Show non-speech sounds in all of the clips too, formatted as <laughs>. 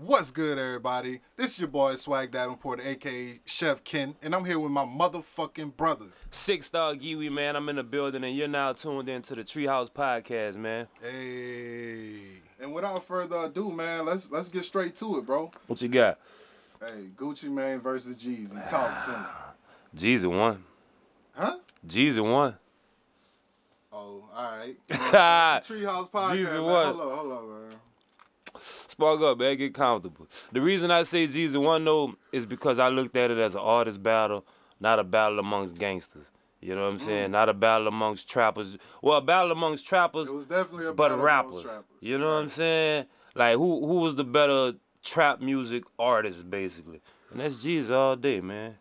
What's good, everybody? This is your boy Swag Davenport, aka Chef Ken, and I'm here with my motherfucking brothers. Six Star Giwi, man. I'm in the building, and you're now tuned into the Treehouse Podcast, man. Hey, and without further ado, man, let's let's get straight to it, bro. What you got? Hey, Gucci Mane versus Jeezy. Talk to me. <sighs> Jeezy won. Huh? Jeezy won. Oh, all right. <laughs> Jeezy Treehouse Podcast. man. won. Hold on, hold on, man. <laughs> Spark up, man. Get comfortable. The reason I say Jeezy won, though, is because I looked at it as an artist battle, not a battle amongst gangsters. You know what I'm saying? Mm. Not a battle amongst trappers. Well, a battle amongst trappers, It was definitely a but battle rappers. amongst rappers. You know what I'm saying? Like who who was the better trap music artist, basically? And that's Jeezy all day, man.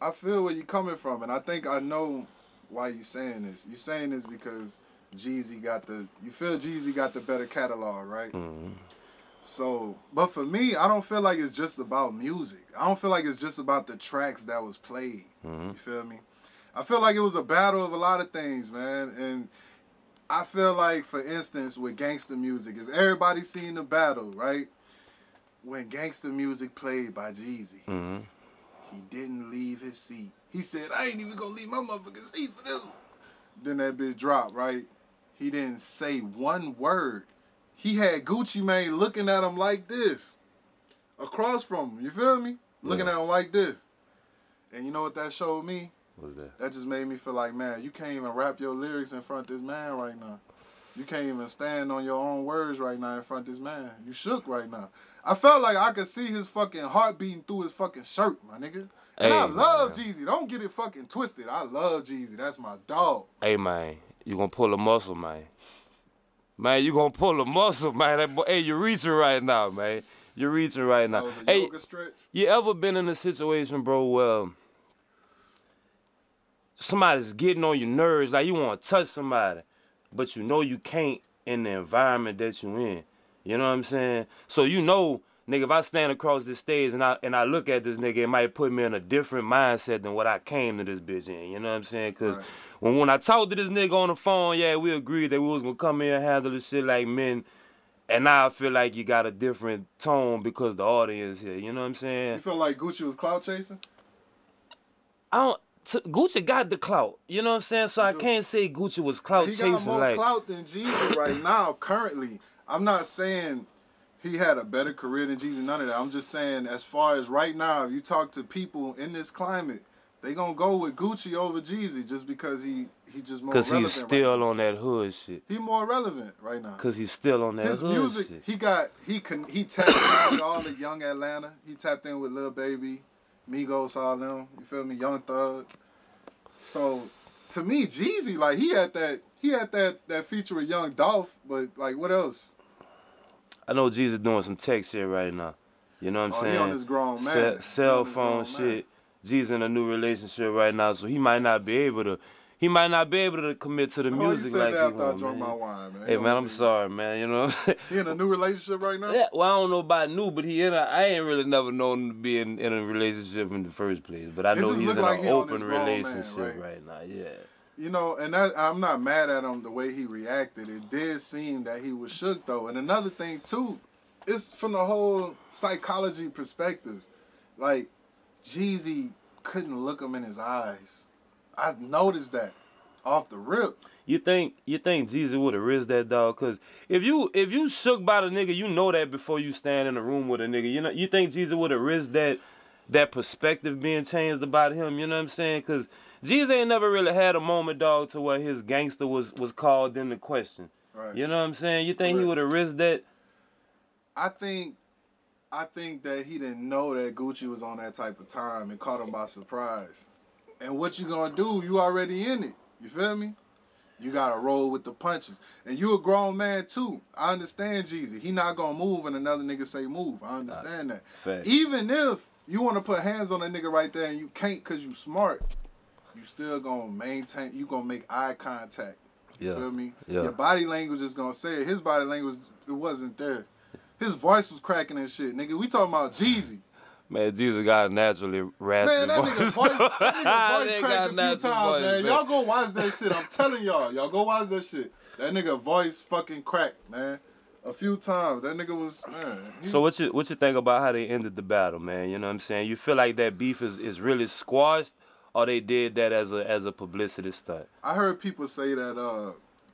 I feel where you're coming from, and I think I know why you're saying this. You're saying this because Jeezy got the. You feel Jeezy got the better catalog, right? Mm-hmm. So, but for me, I don't feel like it's just about music. I don't feel like it's just about the tracks that was played. Mm-hmm. You feel me? I feel like it was a battle of a lot of things, man. And I feel like, for instance, with gangster music, if everybody seen the battle, right? When gangster music played by Jeezy, mm-hmm. he didn't leave his seat. He said, I ain't even gonna leave my motherfucking seat for this. Then that bitch dropped, right? He didn't say one word. He had Gucci Mane looking at him like this. Across from him, you feel me? Looking Yeah. at him like this. And you know what that showed me? What was that? That just made me feel like, man, you can't even rap your lyrics in front of this man right now. You can't even stand on your own words right now in front of this man. You shook right now. I felt like I could see his fucking heart beating through his fucking shirt, my nigga. And I love man. Jeezy. Don't get it fucking twisted. I love Jeezy. That's my dog. Hey man, you gonna pull a muscle, man. Man, you gonna pull a muscle, man. That boy, hey, you're reaching right now, man. You're reaching right now. Hey, you ever been in a situation, bro, where somebody's getting on your nerves, like you wanna touch somebody, but you know you can't in the environment that you in. You know what I'm saying? So you know, nigga, if I stand across this stage and I and I look at this nigga, it might put me in a different mindset than what I came to this bitch in. You know what I'm saying? Cause Right. when when I talked to this nigga on the phone, yeah, we agreed that we was gonna come here and handle this shit like men. And now I feel like you got a different tone because the audience here. You know what I'm saying? You feel like Gucci was clout chasing? I don't. T- Gucci got the clout. You know what I'm saying? So I can't say Gucci was clout chasing. He got more Like clout than Jeezy right now, currently. I'm not saying he had a better career than Jeezy, none of that. I'm just saying, as far as right now, if you talk to people in this climate, they gonna go with Gucci over Jeezy just because he he just more Cause he's still right on that hood shit. he more relevant right now. Cause he's still on that His hood music, shit. he got he can he tapped in with all the young Atlanta. He tapped in with Lil Baby, Migos, all them. You feel me? Young Thug. So to me, Jeezy, like he had that he had that that feature with Young Dolph, but like what else? I know Jeezy doing some tech shit right now. You know what I'm Oh, he on his grown man. Ce- cell phone grown man. shit. Jeezy in a new relationship right now, so he might not be able to. He might not be able to commit to the Oh, music said like that he want, man. my wine, man. Hey man, I'm sorry, man. You know what I'm saying? He in a new relationship right now. Yeah, well, I don't know about new, but he in a, I ain't really never known him to be in, in a relationship in the first place. But I It know he's in like an open grown man, relationship right? right? now. Yeah. You know, and that I'm not mad at him the way he reacted. It did seem that he was shook though. And another thing too, it's from the whole psychology perspective. Like Jeezy couldn't look him in his eyes. I noticed that off the rip. You think you think Jeezy would have risked that dog? Cause if you if you shook by the nigga, you know that before you stand in a room with a nigga. You know you think Jeezy would have risked that that perspective being changed about him. You know what I'm saying? Cause Jeezy ain't never really had a moment, dog, to where his gangster was was called into question. Right. You know what I'm saying? You think he would have risked that? I think I think that he didn't know that Gucci was on that type of time and caught him by surprise. And what you gonna do? You already in it. You feel me? You gotta roll with the punches. And you a grown man too. I understand Jeezy. He not gonna move and another nigga say move. I understand that. Fact. Even if you wanna put hands on a nigga right there and you can't cause you smart, you still gonna maintain you gonna make eye contact. You Yeah. feel me? Yeah. Your body language is gonna say it. His body language it wasn't there. His voice was cracking and shit, nigga. We talking about Jeezy. Man, Jeezy got naturally raspy Man, that nigga voice. voice, that <laughs> nigga voice cracked a few times, voice, man. man. Y'all go watch that shit. I'm telling y'all. Y'all go watch that shit. That nigga voice fucking cracked, man. A few times. That nigga was man. he- So what you what you think about how they ended the battle, man? You know what I'm saying? You feel like that beef is, is really squashed, or they did that as a as a publicity stunt? I heard people say that uh,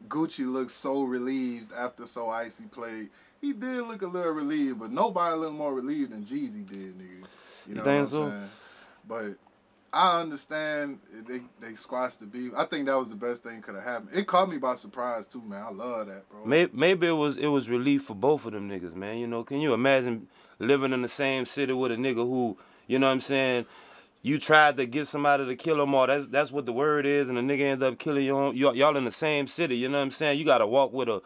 Gucci looked so relieved after So Icy played. He did look a little relieved, but nobody looked more relieved than Jeezy did, nigga. You know think what so? I'm saying? But I understand they they squashed the beef. I think that was the best thing could have happened. It caught me by surprise too, man. I love that, bro. Maybe, maybe it was it was relief for both of them niggas, man. You know, can you imagine living in the same city with a nigga who, you know what I'm saying? You tried to get somebody to kill him, or that's that's what the word is, and the nigga end up killing you. Y'all y'all in the same city, you know what I'm saying? You gotta walk with a,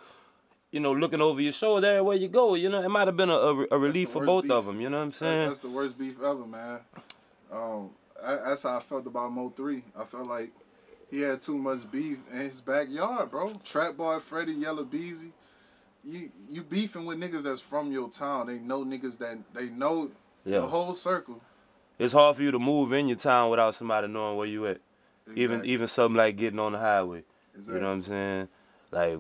you know, looking over your shoulder everywhere you go. You know, it might have been a, a, a relief for both beef. of them. You know what I'm saying? that's the worst beef ever, man. Um, I, that's how I felt about Mo3. I felt like he had too much beef in his backyard, bro. Trap boy Freddie, Yella Beezy. You you beefing with niggas that's from your town. They know niggas that they know Yeah. the whole circle. It's hard for you to move in your town without somebody knowing where you at. Even Exactly. even something like getting on the highway. You know what I'm saying? Like,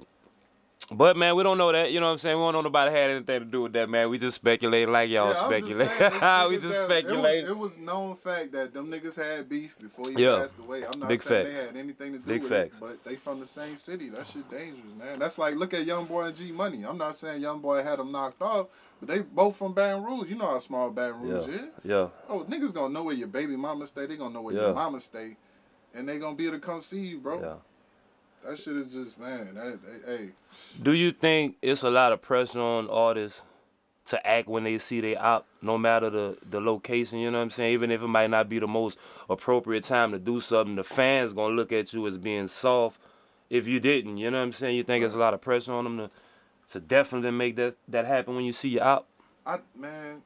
but man, we don't know that. You know what I'm saying? We don't know nobody had anything to do with that, man. We just speculate like y'all Yeah, just speculate. saying, <laughs> we just that- speculate. It was, it was known fact that them niggas had beef before he Yeah. passed away. I'm not Big saying facts. they had anything to do Big with facts. it, but they from the same city. That shit dangerous, man. That's like look at Young Boy and G Money. I'm not saying Young Boy had them knocked off, but they both from Baton Rouge. You know how small Baton Rouge yeah, is. yeah. Oh, niggas gonna know where your baby mama stay. They gonna know where Yeah. your mama stay, and they gonna be able to come see you, bro. Yeah. That shit is just man. That, hey, Do you think it's a lot of pressure on artists to act when they see they out, no matter the, the location, you know what I'm saying? Even if it might not be the most appropriate time to do something, the fans gonna look at you as being soft if you didn't, you know what I'm saying? You think it's a lot of pressure on them to to definitely make that, that happen when you see you out? I man,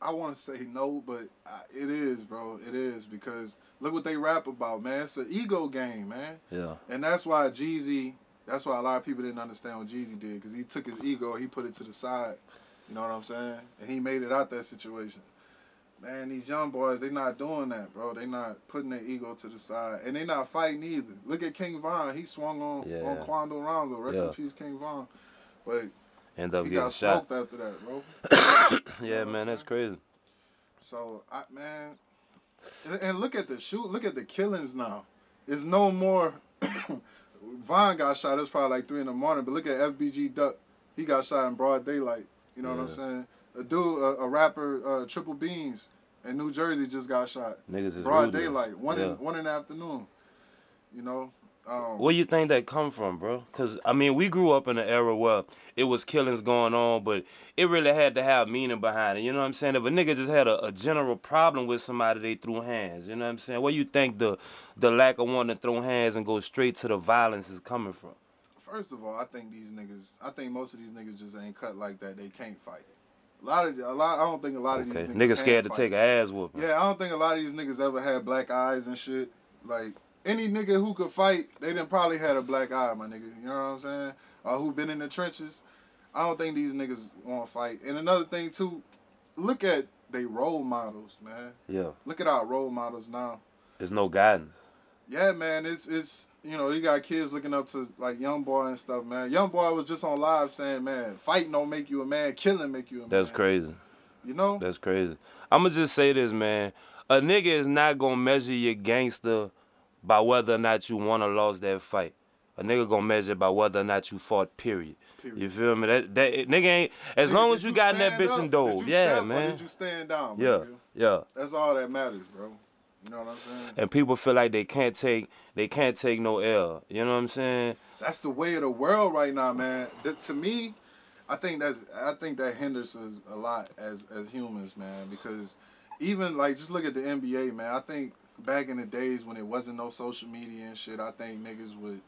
I want to say no, but I, it is, bro. It is because look what they rap about, man. It's an ego game, man, Yeah. and that's why Jeezy. That's why a lot of people didn't understand what Jeezy did because he took his ego, he put it to the side. You know what I'm saying? And he made it out that situation. Man, these young boys, they not doing that, bro. They not putting their ego to the side, and they not fighting either. Look at King Von. He swung on Yeah. on Quando Rondo. Rest in Yeah. peace, King Von. But End up he getting got shot. smoked after that, bro. <coughs> Yeah, what man, that's crazy. So I man, and, and look at the shoot. Look at the killings now. It's no more. <coughs> Von got shot. It was probably like three in the morning. But look at FBG Duck. He got shot in broad daylight. You know what I'm saying? A dude, a, a rapper, uh, Triple Beans in New Jersey just got shot. Niggas is Broad daylight. One Yeah. in one in the afternoon. You know. Um, Where you think that come from, bro? Cause I mean, we grew up in an era where it was killings going on, but it really had to have meaning behind it. You know what I'm saying? If a nigga just had a, a general problem with somebody, they threw hands. You know what I'm saying? Where you think the the lack of wanting to throw hands and go straight to the violence is coming from? First of all, I think these niggas. I think most of these niggas just ain't cut like that. They can't fight. A lot of a lot. I don't think a lot of Okay, these niggas. niggas scared to fight. take a ass whooping. Yeah, I don't think a lot of these niggas ever had black eyes and shit. Like any nigga who could fight, they didn't probably had a black eye, my nigga. You know what I'm saying? Or who been in the trenches. I don't think these niggas want to fight. And another thing too, look at they role models, man. Yeah, Look at our role models now. there's no guidance. Yeah, man, it's it's you know you got kids looking up to like young boy and stuff, man. Young boy was just on live saying, man, fighting don't make you a man, killing make you a man. That's crazy. You know? That's crazy. I'ma just say this, man. A nigga is not gonna measure your gangster by whether or not you won or lost that fight. A nigga gonna measure by whether or not you fought. Period. Period. You feel me? That that nigga ain't as long as you got in that bitch and dove. you Yeah, man. Did you stand down? Yeah, yeah. That's all that matters, bro. You know what I'm saying? And people feel like they can't take they can't take no L. You know what I'm saying? That's the way of the world right now, man. That, to me, I think that's I think that hinders us a lot as as humans, man. Because even like just look at the NBA, man. I think back in the days when it wasn't no social media and shit, I think niggas would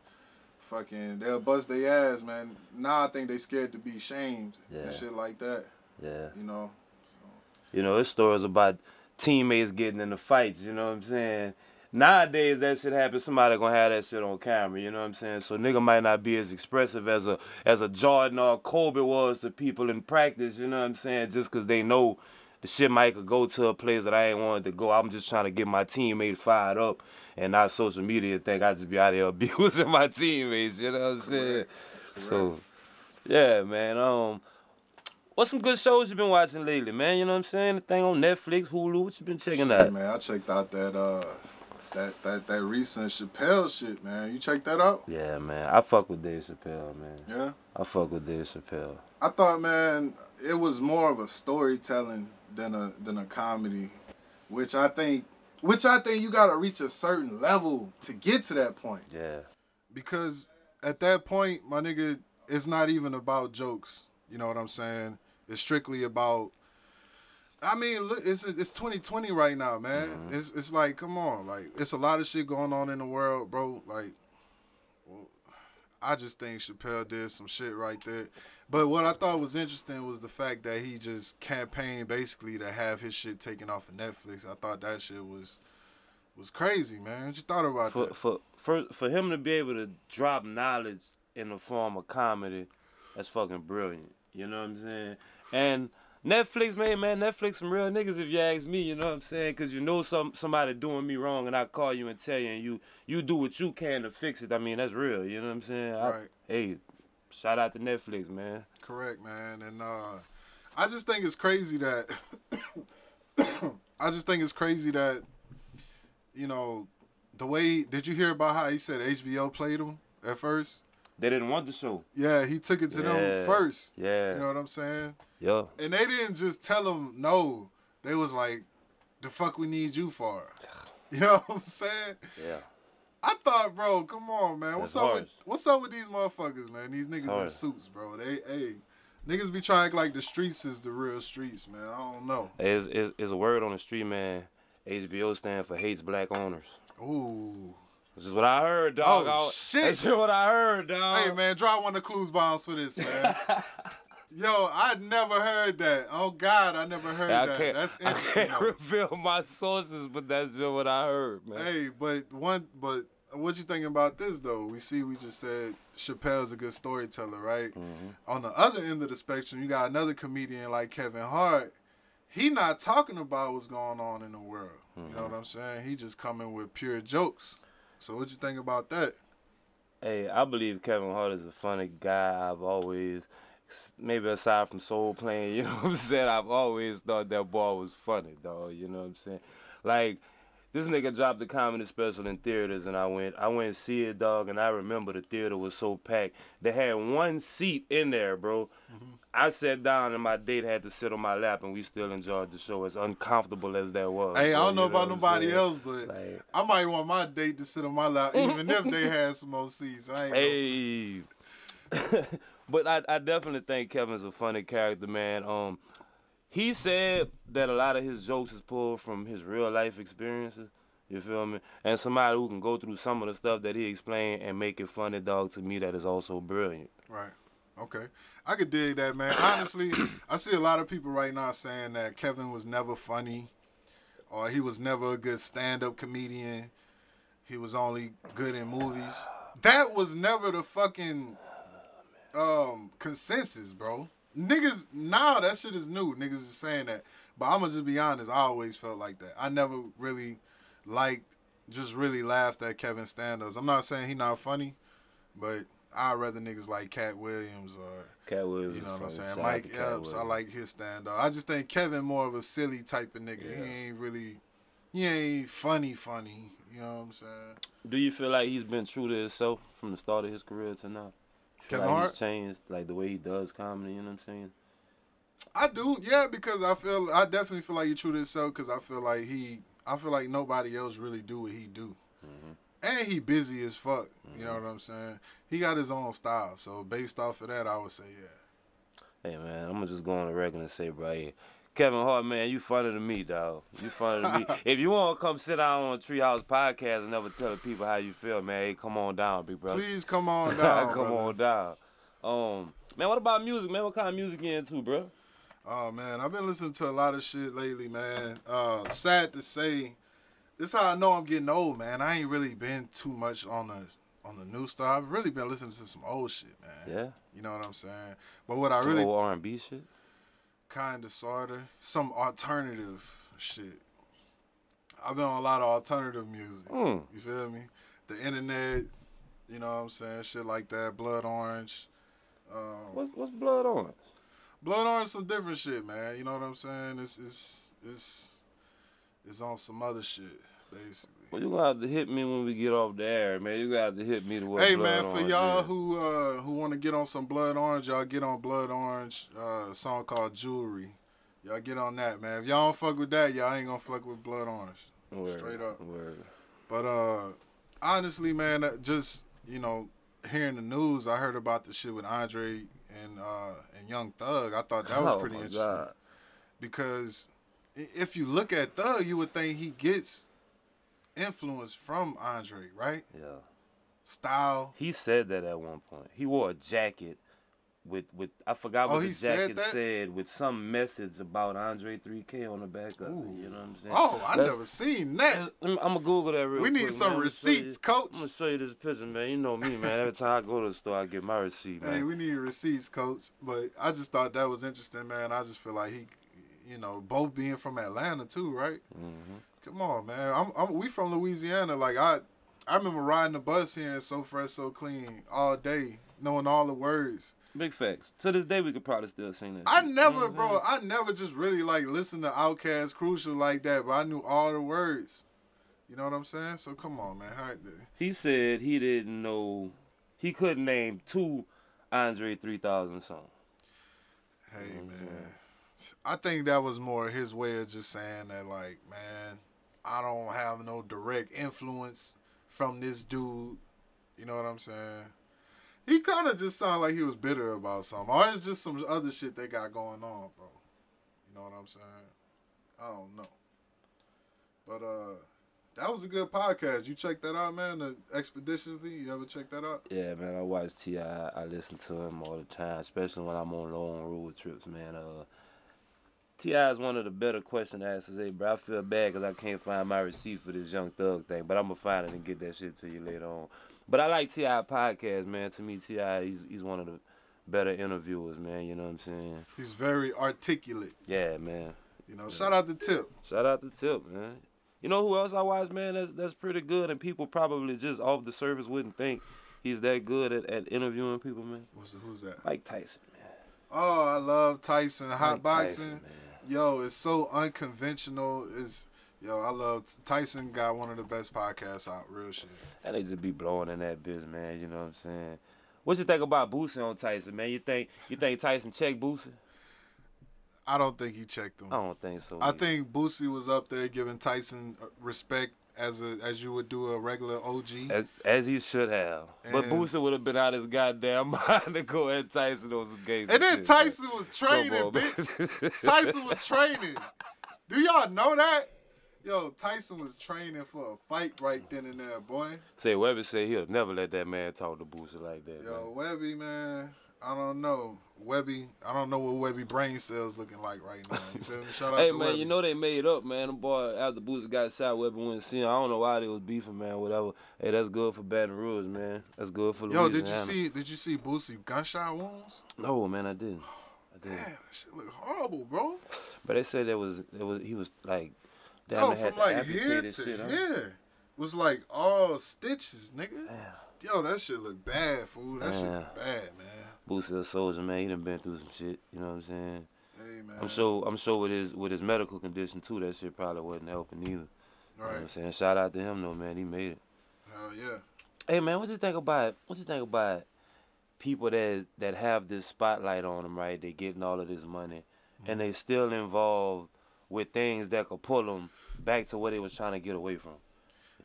fucking they'll bust their ass, man. Now I think they scared to be shamed Yeah. and shit like that. Yeah. You know. You know, it's stories about teammates getting in the fights, you know what I'm saying? Nowadays that shit happens, somebody gonna have that shit on camera, you know what I'm saying? So nigga might not be as expressive as a as a Jordan or a Kobe was to people in practice, you know what I'm saying? Just cause they know the shit might could go to a place that I ain't wanted to go. I'm just trying to get my teammate fired up and not social media think I just be out here <laughs> abusing my teammates, you know what I'm saying? So Yeah, man. Um, what's some good shows you've been watching lately, man? You know what I'm saying? The thing on Netflix, Hulu. What you been checking Shit, out? man. I checked out that uh that that that recent Chappelle shit, man. You check that out? Yeah, man. I fuck with Dave Chappelle, man. Yeah. I fuck with Dave Chappelle. I thought, man, it was more of a storytelling than a than a comedy, which I think, which I think you gotta reach a certain level to get to that point. Yeah. Because at that point, my nigga, it's not even about jokes. You know what I'm saying? It's strictly about. I mean, look, it's it's 2020 right now, man. Mm-hmm. It's it's like, come on, like it's a lot of shit going on in the world, bro. Like, I just think Chappelle did some shit right there. But what I thought was interesting was the fact that he just campaigned basically to have his shit taken off of Netflix. I thought that shit was was crazy, man. What you thought about For that? for for for him to be able to drop knowledge in the form of comedy, that's fucking brilliant. You know what I'm saying? And Netflix, man, man, Netflix some real niggas if you ask me, you know what I'm saying? Cause you know some somebody doing me wrong and I call you and tell you and you you do what you can to fix it. I mean, that's real, you know what I'm saying? I- Right. hey, shout out to Netflix, man. Correct, man. And uh I just think it's crazy that <coughs> I just think it's crazy that you know the way did you hear about how he said HBO played him at first? They didn't want the show. Yeah, he took it to Yeah. them first. Yeah. You know what I'm saying? Yeah. And they didn't just tell him no. They was like, the fuck we need you for? <sighs> You know what I'm saying? Yeah. I thought, bro, come on, man. What's That's up with what's up with these motherfuckers, man? These niggas in suits, bro. They hey, niggas be trying to like the streets is the real streets, man. I don't know. Is is is a word on the street, man. HBO stand for hates black owners. Ooh. This is what I heard, dog. Oh, shit. This is what I heard, dog. Hey man, drop one of the clues bombs for this, man. <laughs> Yo, I never heard that. Oh God, I never heard I that. That's <laughs> I can't reveal my sources, but that's just what I heard, man. Hey, but one, but what you thinking about this though? We see, we just said Chappelle's a good storyteller, right? Mm-hmm. On the other end of the spectrum, you got another comedian like Kevin Hart. He not talking about what's going on in the world. You Mm-hmm. know what I'm saying? He just coming with pure jokes. So what you think about that? Hey, I believe Kevin Hart is a funny guy. I've always, maybe aside from Soul Plane, <laughs> you know what I'm saying? I've always thought that boy was funny, dog. You know what I'm saying? Like, this nigga dropped the comedy special in theaters, and I went, I went and see it, dog. And I remember the theater was so packed. They had one seat in there, bro. I sat down, and my date had to sit on my lap, and we still enjoyed the show. As uncomfortable as that was. Hey, I don't know you about nobody else, but Like- I might want my date to sit on my lap, even if they <laughs> had some more seats. I ain't Hey. <laughs> but I, I definitely think Kevin's a funny character, man. Um, he said that a lot of his jokes is pulled from his real life experiences. You feel me? And somebody who can go through some of the stuff that he explained and make it funny, dog, to me that is also brilliant. Right. Okay. I could dig that, man. <coughs> Honestly, I see a lot of people right now saying that Kevin was never funny or he was never a good stand up comedian. He was only good in movies. That was never the fucking um consensus, bro. Niggas now that shit is new. Niggas is saying that. But I'ma just be honest, I always felt like that. I never really liked just really laughed at Kevin stand-ups. I'm not saying he not funny, but I'd rather niggas like Katt Williams or Katt Williams. you know what I'm saying, Shout Mike Epps. I like his stand up. I just think Kevin more of a silly type of nigga. Yeah. He ain't really, he ain't funny, funny. You know what I'm saying? Do you feel like he's been true to himself from the start of his career to now? Kevin like Hart? changed, like the way he does comedy. You know what I'm saying? I do, yeah, because I feel I definitely feel like he true to himself because I feel like he, I feel like nobody else really do what he do, Mm-hmm. and he busy as fuck. You know what I'm saying? He got his own style, so based off of that, I would say yeah. Hey man, I'm gonna just go on the record and say, bro, hey, Kevin Hart, man, you funny to me, dog. You funny to me. <laughs> if you wanna come sit down on a Treehouse podcast and never tell the people how you feel, man, hey, come on down, big brother. Please come on <laughs> down, come brother. on down. Um, man, what about music, man? What kind of music you into, bro? Oh man, I've been listening to a lot of shit lately, man. Uh, sad to say, this how I know I'm getting old, man. I ain't really been too much on the on the new stuff. I've really been listening to some old shit, man. Yeah, You know what I'm saying? But what I really old R&B shit. Kind of sorta some alternative shit. I've been on a lot of alternative music. Mm. You feel me? The internet, you know what I'm saying? Shit like that. Blood Orange. Um, What's what's blood orange? Blood Orange some different shit, man. You know what I'm saying? It's it's it's it's on some other shit, basically. Well, you gonna have to hit me when we get off the air, man. You gonna have to hit me to what Hey man, for orange y'all is. who uh who want to get on some Blood Orange, y'all get on Blood Orange, uh, a song called Jewelry. Y'all get on that, man. If y'all don't fuck with that, y'all ain't gonna fuck with Blood Orange. Word, straight up. Word. But uh honestly, man, just you know, hearing the news, I heard about the shit with Andre and uh and Young Thug. I thought that was oh pretty interesting God. because if you look at Thug, you would think he gets influence from Andre, right? Yeah. Style. He said that at one point. He wore a jacket with with I forgot Oh, what he the said jacket that? said with some message about Andre 3K on the back of Ooh. it. You know what I'm saying? Oh, I That's- never seen that. I'm, I'm gonna Google that real We quick. need some man. I'ma show you- receipts, coach. I'm gonna show you this picture, man. You know me, man. Every time I go to the store, I get my receipt, man. Hey, we need receipts, coach. But I just thought that was interesting, man. I just feel like he, you know, both being from Atlanta too, right? Mhm. Come on, man. I'm, I'm we from Louisiana. Like I, I remember riding the bus here and so fresh, so clean all day, knowing all the words. Big facts. To this day, we could probably still sing that. I shit. You never, know bro. I never just really like listened to Outkast, Crucial like that, but I knew all the words. You know what I'm saying? So come on, man. How, He said he didn't know. He couldn't name two Andre 3000 songs. Hey man, I think that was more his way of just saying that, like, man, I don't have no direct influence from this dude. You know what I'm saying? He kind of just sounded like he was bitter about something, or it's just some other shit they got going on, bro. You know what I'm saying? I don't know, but uh, that was a good podcast. You check that out, man. The ExpediTIously, you ever check that out? Yeah, man, I watch Ti. I listen to him all the time, especially when I'm on long road trips, man. Uh, T.I. is one of the better question answers. Hey, bro, I feel bad because I can't find my receipt for this Young Thug thing, but I'm gonna find it and get that shit to you later on. But I like T.I. podcast, man. To me, T.I., he's he's one of the better interviewers, man. You know what I'm saying? He's very articulate. Yeah, man. You know, shout out to Tip. Shout out to Tip, man. You know who else I watch, man? That's that's pretty good, and people probably just off the surface wouldn't think he's that good at, at interviewing people, man. What's who's that? Mike Tyson, man. Oh, I love Tyson. Hot Mike boxing. Tyson. Yo, it's so unconventional. Is yo, I love Tyson. Got one of the best podcasts out. Real shit. And they just be blowing in that biz, man. You know what I'm saying? What you think about Boosie on Tyson, man? You think you think Tyson checked Boosie? I don't think he checked him. I don't think so. I either. think Boosie was up there giving Tyson uh, respect as a as you would do a regular OG. as, as he should have. but And- Boosie would have been out his goddamn <laughs> mind to go at Tyson on some gangster And then shit, Tyson was training, on, bitch. <laughs> Tyson was training. Do y'all know that? Yo, Tyson was training for a fight right then and there, boy. Say Webbie said he'll never let that man talk to Boosie like that. Yo, man. Webbie, man, I don't know. Webbie, I don't know what Webbie brain cells looking like right now. You feel me? Shout out <laughs> Hey man, Webbie. you know they made up, man. The boy after Boosie got shot, Webbie went see him. I don't know why they was beefing, man. Whatever. Hey, that's good for Baton Rouge, man. That's good for the Yo, did you see? Did you see Boosie gunshot wounds? No, man, I didn't. I didn't. that shit look horrible, bro. But they said there was, there was, he was like, damn, Yo, had from to like here to shit. Huh? here was like all stitches, nigga. Damn. Yo, that shit look bad, fool. That shit bad, man. Boosie a soldier, man. He done been through some shit. You know what I'm saying? Hey, man. I'm sure. I'm sure with his with his medical condition too, that shit probably wasn't helping either. You know what I'm saying? Shout out to him though, man. He made it. Hell yeah. Hey man, what you think about what you think about people that that have this spotlight on them, right? They getting all of this money, and mm-hmm. they still involved with things that could pull them back to what they was trying to get away from.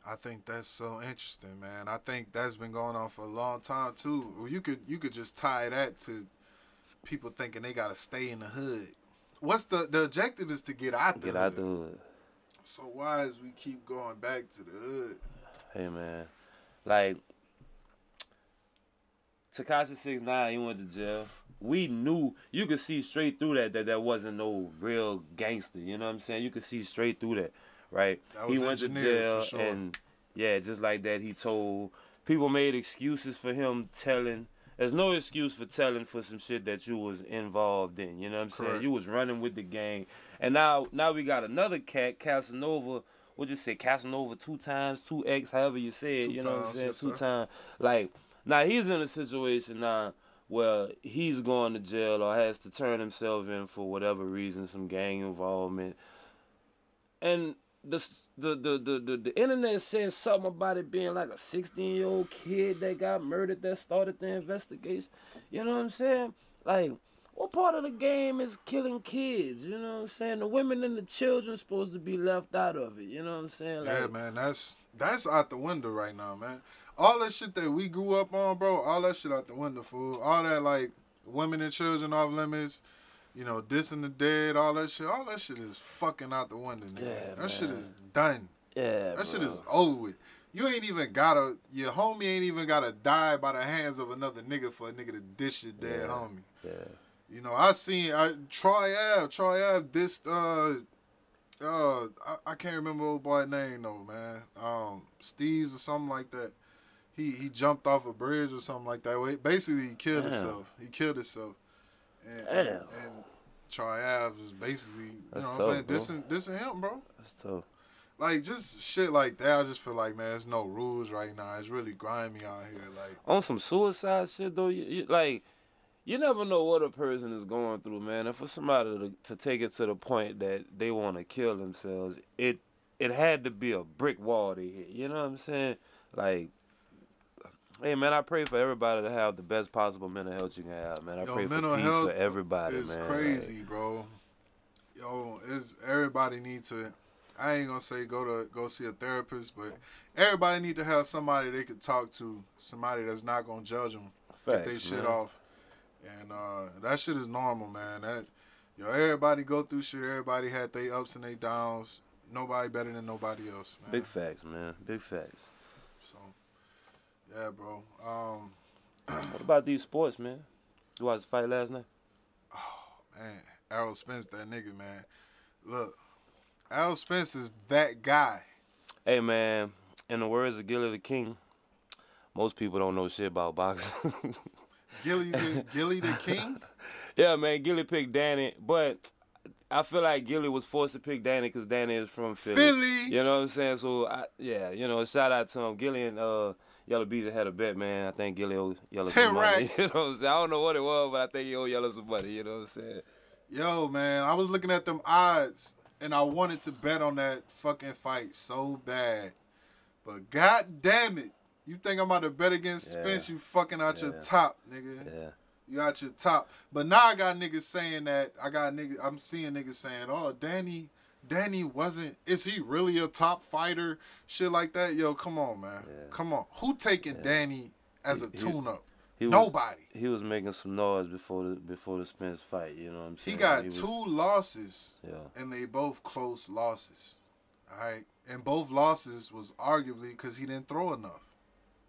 I think that's so interesting, man. I think that's been going on for a long time too. Well, You could you could just tie that to people thinking they gotta stay in the hood. What's the the objective is to get out the Get hood. out the hood. So why is we keep going back to the hood? Hey man, like Tekashi Six Nine, he went to jail. We knew you could see straight through that that that wasn't no real gangster. You know what I'm saying? You could see straight through that, right? He went to jail sure. and yeah, just like that, he told people made excuses for him telling. There's no excuse for telling for some shit that you was involved in. You know what I'm saying? You was running with the gang, and now now we got another cat, Casanova. We'll just say, Casanova two times, two X, however you say it. Two you know what I'm saying? yes, two times. Like now he's in a situation now where he's going to jail or has to turn himself in for whatever reason, some gang involvement. And the the the the the, internet says something about it being like a 16 year old kid that got murdered that started the investigation. You know what I'm saying? Like, what part of the game is killing kids? You know what I'm saying? The women and the children supposed to be left out of it. You know what I'm saying? Like, yeah, man, that's that's out the window right now, man. All that shit that we grew up on, bro, all that shit out the window, fool. All that like women and children off limits you know, dissing the dead, all that shit, all that shit is fucking out the window, nigga. Yeah, that man. shit is done. Yeah, that bro. shit is over with. You ain't even gotta, your homie ain't even gotta die by the hands of another nigga for a nigga to dish your dead yeah. homie. Yeah. You know, I seen I Troy Ave, Troy Ave dissed uh uh I, I can't remember old boy name though, man. Um Steez or something like that. He he jumped off a bridge or something like that. Basically he killed Damn. himself. He killed himself. And, Damn. and, and is basically, you That's know what I'm saying, this dissing, dissing him, bro. That's tough. Like just shit like that. I just feel like man, there's no rules right now. It's really grimy out here. Like on some suicide shit though, you, you, like you never know what a person is going through, man. And for somebody to, to take it to the point that they want to kill themselves, it it had to be a brick wall they hit. You know what I'm saying? Like Hey man, I pray for everybody to have the best possible mental health you can have, man. I Yo, pray for peace for everybody, it's man. It's crazy, like, bro. Yo, it's everybody need to. I ain't gonna say go to go see a therapist, but everybody need to have somebody they could talk to, somebody that's not gonna judge them, Facts, get their shit off, and uh, that shit is normal, man. That yo, everybody go through shit. Everybody had their ups and their downs. Nobody better than nobody else, man. Big facts, man. Big facts. Yeah, bro. Um, what about these sports, man? You watched the fight last night? Oh <sighs> man, Errol Spence, that nigga, man. Look, Errol Spence is that guy. Hey, man. In the words of Gillie the King, most people don't know shit about boxing. <laughs> Gillie, the Gillie the King. <laughs> Yeah, man. Gillie picked Danny, but I feel like Gillie was forced to pick Danny because Danny is from Philly. Philly. You know what I'm saying? So I, yeah, you know, shout out to him. Gillie and uh, Yella Beezy had a bet, man. I think Gillie owed Yella <laughs> some money. <laughs> You know what I'm saying? I don't know what it was, but I think he owed Yella some money. You know what I'm saying? Yo, man, I was looking at them odds, and I wanted to bet on that fucking fight so bad, but god damn it, you think I'm about to bet against yeah. Spence? You fucking out yeah. your top, nigga. Yeah. You out your top. But now I got niggas saying that I got niggas. I'm seeing niggas saying, "Oh, Danny." Danny wasn't. Is he really a top fighter? Shit like that. Yo, come on, man. Yeah. Come on. Who taking yeah. Danny as a tune-up? Nobody. he was making some noise before the before the Spence fight. You know what I'm saying? He got he two was, losses. Yeah. And they both close losses. All right. And both losses was arguably because he didn't throw enough.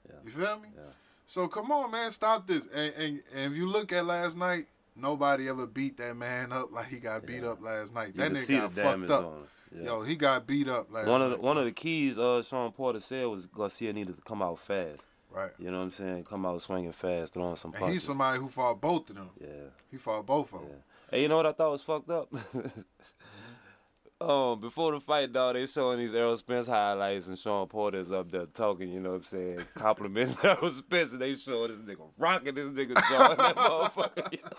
Yeah. You feel me? Yeah. So come on, man, stop this. And, and, and if you look at last night, Nobody ever beat that man up like he got beat yeah. up last night. You that nigga got fucked up. Yeah. Yo, he got beat up last one of the, one of the keys uh Shawn Porter said was Garcia needed to come out fast. Right. You know what I'm saying? Come out swinging fast, throwing some punches. And he's somebody who fought both of them. Yeah. He fought both of them. Yeah. Hey, you know what I thought was fucked up? <laughs> um, before the fight, dog, they showing these Errol Spence highlights and Shawn Porter's up there talking, you know what I'm saying, <laughs> complimenting <laughs> Errol Spence, and they showing this nigga rocking this nigga jaw that motherfucker, you know? <laughs>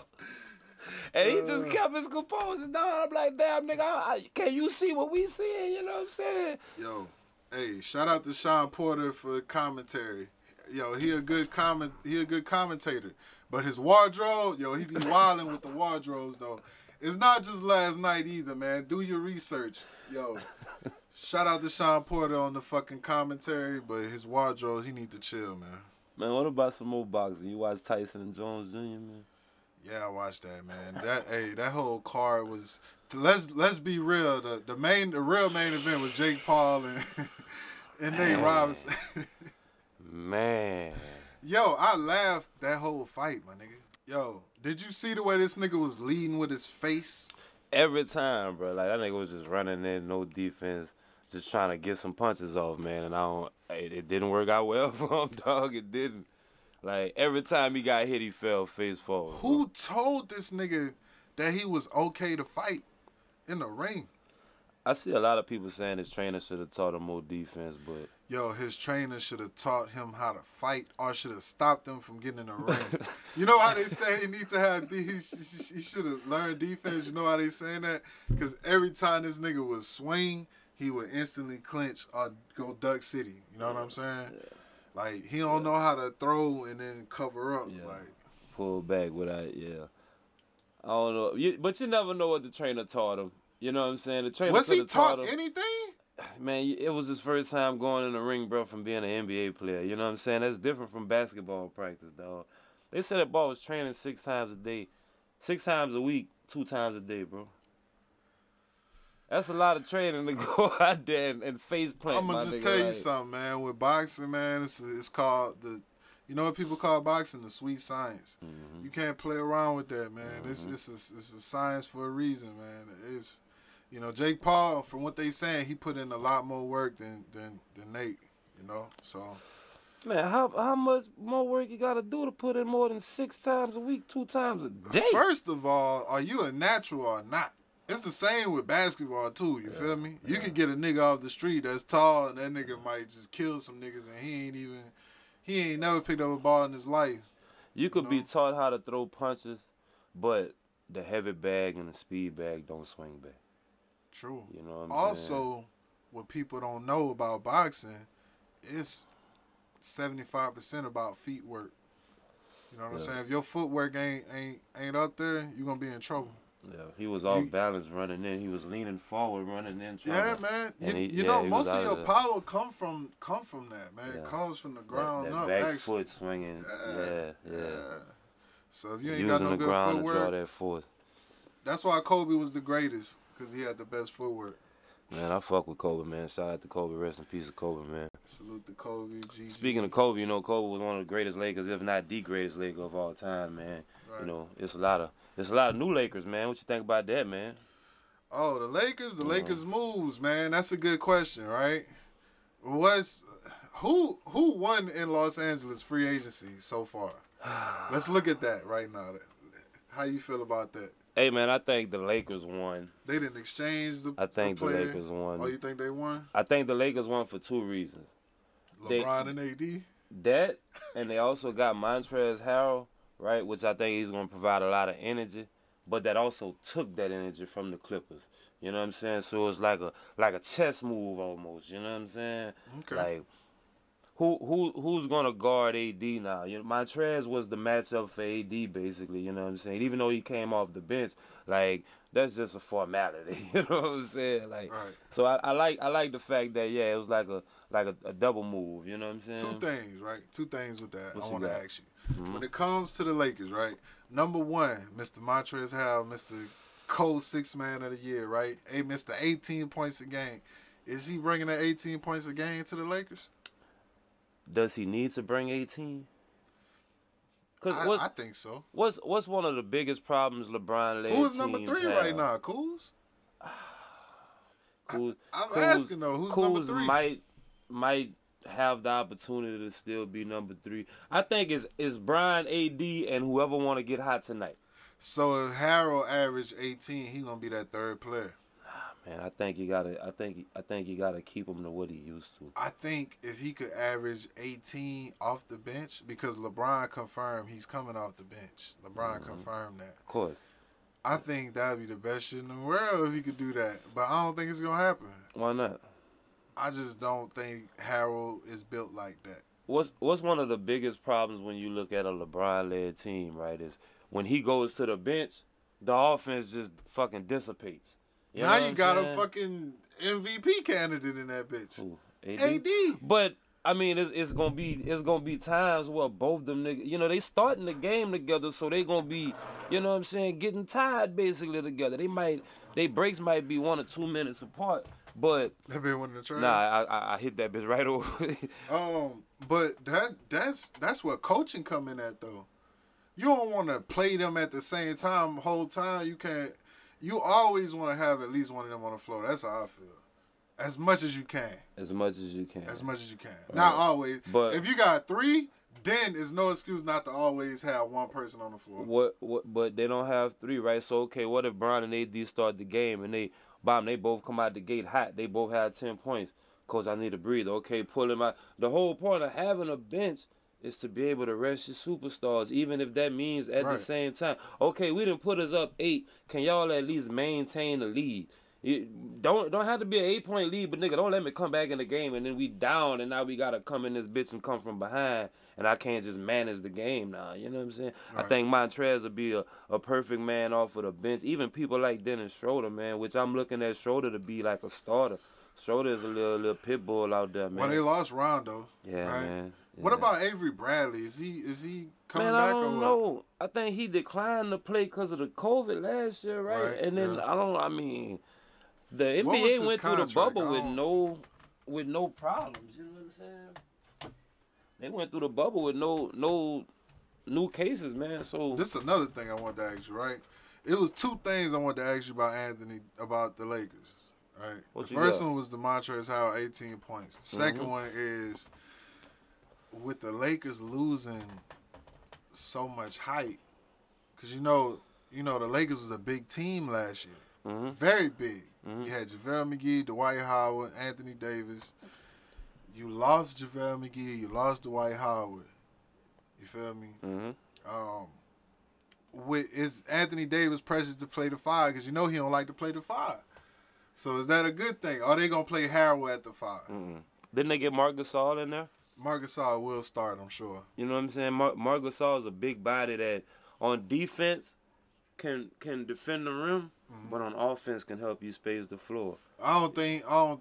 And he just uh. kept his composure down. I'm like, damn, nigga, I, can you see what we seeing? You know what I'm saying? Yo, hey, shout out to Shawn Porter for commentary. Yo, he a good comment. He a good commentator. But his wardrobe, yo, he be wilding with the wardrobes though. It's not just last night either, man. Do your research, yo. <laughs> Shout out to Shawn Porter on the fucking commentary, but his wardrobe, he need to chill, man. Man, what about some more boxing? You watch Tyson and Jones Jr., man? Yeah, I watched that, man. That <laughs> hey, that whole card was. Let's let's be real. The the main the real main event was Jake Paul and <laughs> and Nate Robinson. man. Yo, I laughed that whole fight, my nigga. Yo, did you see the way this nigga was leading with his face? Every time, bro. Like that nigga was just running in, no defense, just trying to get some punches off, man. And I don't. It, it didn't work out well <laughs> for him, dog. It didn't. Like every time he got hit, he fell face forward. Who bro. told this nigga that he was okay to fight in the ring? I see a lot of people saying his trainer should have taught him more defense, but Yo, his trainer should have taught him how to fight, or should have stopped him from getting in the ring. <laughs> you know how they say he needs to have he, he, should have learned defense. You know how they saying that? Because every time this nigga would swing, he would instantly clinch or go duck city. You know what I'm saying? Like he don't know how to throw and then cover up. Yeah. Like pull back without yeah. I don't know, you, but you never know what the trainer taught him. You know what I'm saying? The trainer was he taught taught anything? <sighs> Man, it was his first time going in the ring, bro, from being an NBA player. You know what I'm saying? That's different from basketball practice, dog. They said that ball was training six times a day, six times a week, two times a day, bro. That's a lot of training to <laughs> go out there and, and face plant. I'm gonna just nigga, tell you like- something, man. With boxing, man, it's it's called the, you know what people call boxing, the sweet science. Mm-hmm. You can't play around with that, man. It's it's a, it's a science for a reason, man. It's, you know, Jake Paul, from what they saying, he put in a lot more work than than than Nate. You know, so Man, how how much more work you gotta do to put in more than six times a week, two times a day? first of all, are you a natural or not? It's the same with basketball too. You feel me? You could get a nigga off the street that's tall, and that nigga might just kill some niggas, and he ain't even, he ain't never picked up a ball in his life. You could be know? taught how to throw punches, but the heavy bag and the speed bag don't swing back. True. You know what I'm saying? also, what people don't know about boxing, it's seventy five percent about feet work. You know what I'm saying? If your footwork ain't ain't ain't up there, you're gonna be in trouble. Yeah, he was off balance running in. He was leaning forward running in. Trying Yeah, to- man. You, he- you yeah, know, most of your of power come from come from that, man. It comes from the ground that up. back actually. foot swinging. Yeah, yeah. So if you ain't Using got no good ground to draw footwork, that foot. that's why Kobe was the greatest because he had the best footwork. Man, I fuck with Kobe, man. Shout out to Kobe. Rest in peace, of Kobe, man. Salute to Kobe. G. Speaking of Kobe, you know Kobe was one of the greatest Lakers, if not the greatest Laker of all time, man. Right. You know, it's a lot of it's a lot of new Lakers, man. What you think about that, man? Oh, the Lakers, the Uh-huh. Lakers moves, man. That's a good question, right? What's who who won in Los Angeles free agency so far? <sighs> Let's look at that right now. How you feel about that? Hey, man, I think the Lakers won. They didn't exchange the. I think the player. Lakers won. Oh, you think they won? I think the Lakers won for two reasons. They- LeBron and AD. That, and they also got Montrezl Harrell, right, which I think he's going to provide a lot of energy, but that also took that energy from the Clippers. You know what I'm saying? So it was like a like a chess move almost. You know what I'm saying? Okay. Like, who who who's gonna guard AD now? You know, Montrez was the matchup for AD basically. You know what I'm saying? Even though he came off the bench, like that's just a formality. <laughs> You know what I'm saying? Like, Right. so I, I like I like the fact that yeah, it was like a like a, a double move. You know what I'm saying? Two things, right? Two things with that. What I want to? Mm-hmm. ask you. When it comes to the Lakers, right? Number one, Mr. Montrezl Harrell, Mr. Cole Six Man of the Year, right? Hey, Mr. 18 points a game. Is he bringing that 18 points a game to the Lakers? Does he need to bring 18? Cause I, I think so. what's what's one of the biggest problems LeBron led Who is number three have? right now? Kuz? <sighs> Kuz, I'm Kuz- asking though, who's number Kuz three? might might have the opportunity to still be number three. I think it's it's Brian AD and whoever want to get hot tonight. So if Harrell average 18, he gonna be that third player. Man, I think you gotta. I think I think you gotta keep him to what he used to. I think if he could average 18 off the bench, because LeBron confirmed he's coming off the bench. LeBron Mm-hmm. confirmed that. Of course. I think that'd be the best shit in the world if he could do that. But I don't think it's gonna happen. Why not? I just don't think Harrell is built like that. What's what's one of the biggest problems when you look at a LeBron led team, right? Is when he goes to the bench, the offense just fucking dissipates. You now you got saying? a fucking MVP candidate in that bitch. Who, AD? AD. But I mean, it's it's gonna be it's gonna be times where both them niggas, you know, they starting the game together, so they gonna be, you know, what I'm saying, getting tired basically together. They might they breaks might be one or two minutes apart, but That been one of the trade. nah, I, I I hit that bitch right <laughs> over. Um, but that that's that's what coaching come in at though. You don't want to play them at the same time whole time. You can't. You always want to have at least one of them on the floor. That's how I feel. As much as you can. as much as you can. As much as you can. Not always. But- if you got three, then it's no excuse not to always have one person on the floor. What what? But they don't have three, right? So okay, what if Brown and AD start the game and they Bomb, they both come out the gate hot. They both had 10 points. Cause I need to breathe. Okay, pull him out. The whole point of having a bench is to be able to rest your superstars, even if that means at Right. the same time. Okay, we didn't put us up eight. Can y'all at least maintain the lead? You don't don't have to be an eight point lead, but nigga, don't let me come back in the game and then we down and now we gotta come in this bitch and come from behind and I can't just manage the game now. You know what I'm saying? I think Montrez will be a, a perfect man off of the bench. Even people like Dennis Schroeder, man, which I'm looking at Schroeder to be like a starter. Schroeder is a little little pit bull out there, man. Well, they lost Rondo. yeah, right? man. What Yeah. about Avery Bradley? Is he is he coming Man, back I don't what? know. I think he declined to play because of the COVID last year, right? Right, and then yeah. I don't. I mean, the What NBA went through the bubble with no, with no problems. You know what I'm saying? They went through the bubble with no, no, new cases, man. So This is another thing I wanted to ask you, right? It was two things I wanted to ask you about Anthony about the Lakers, right? What the first got? one was the Montrezl Harrell 18 points. The 2nd Mhm. one is with the Lakers losing so much height, because you know, you know, the Lakers was a big team last year, Mhm. very big. Mhm. You had JaVale McGee, Dwight Howard, Anthony Davis. You lost JaVale McGee, you lost Dwight Howard. You feel me? hmm um, with is Anthony Davis pressured to play the five because you know he don't like to play the five. So is that a good thing? Are they gonna play Harrell at the 5 mm Didn't they get Marc Gasol in there? Marcus Gasol will start, I'm sure. You know what I'm saying? Mar- Marc Gasol is a big body that on defense can can defend the rim, Mm-hmm. but on offense can help you space the floor. I don't think I don't.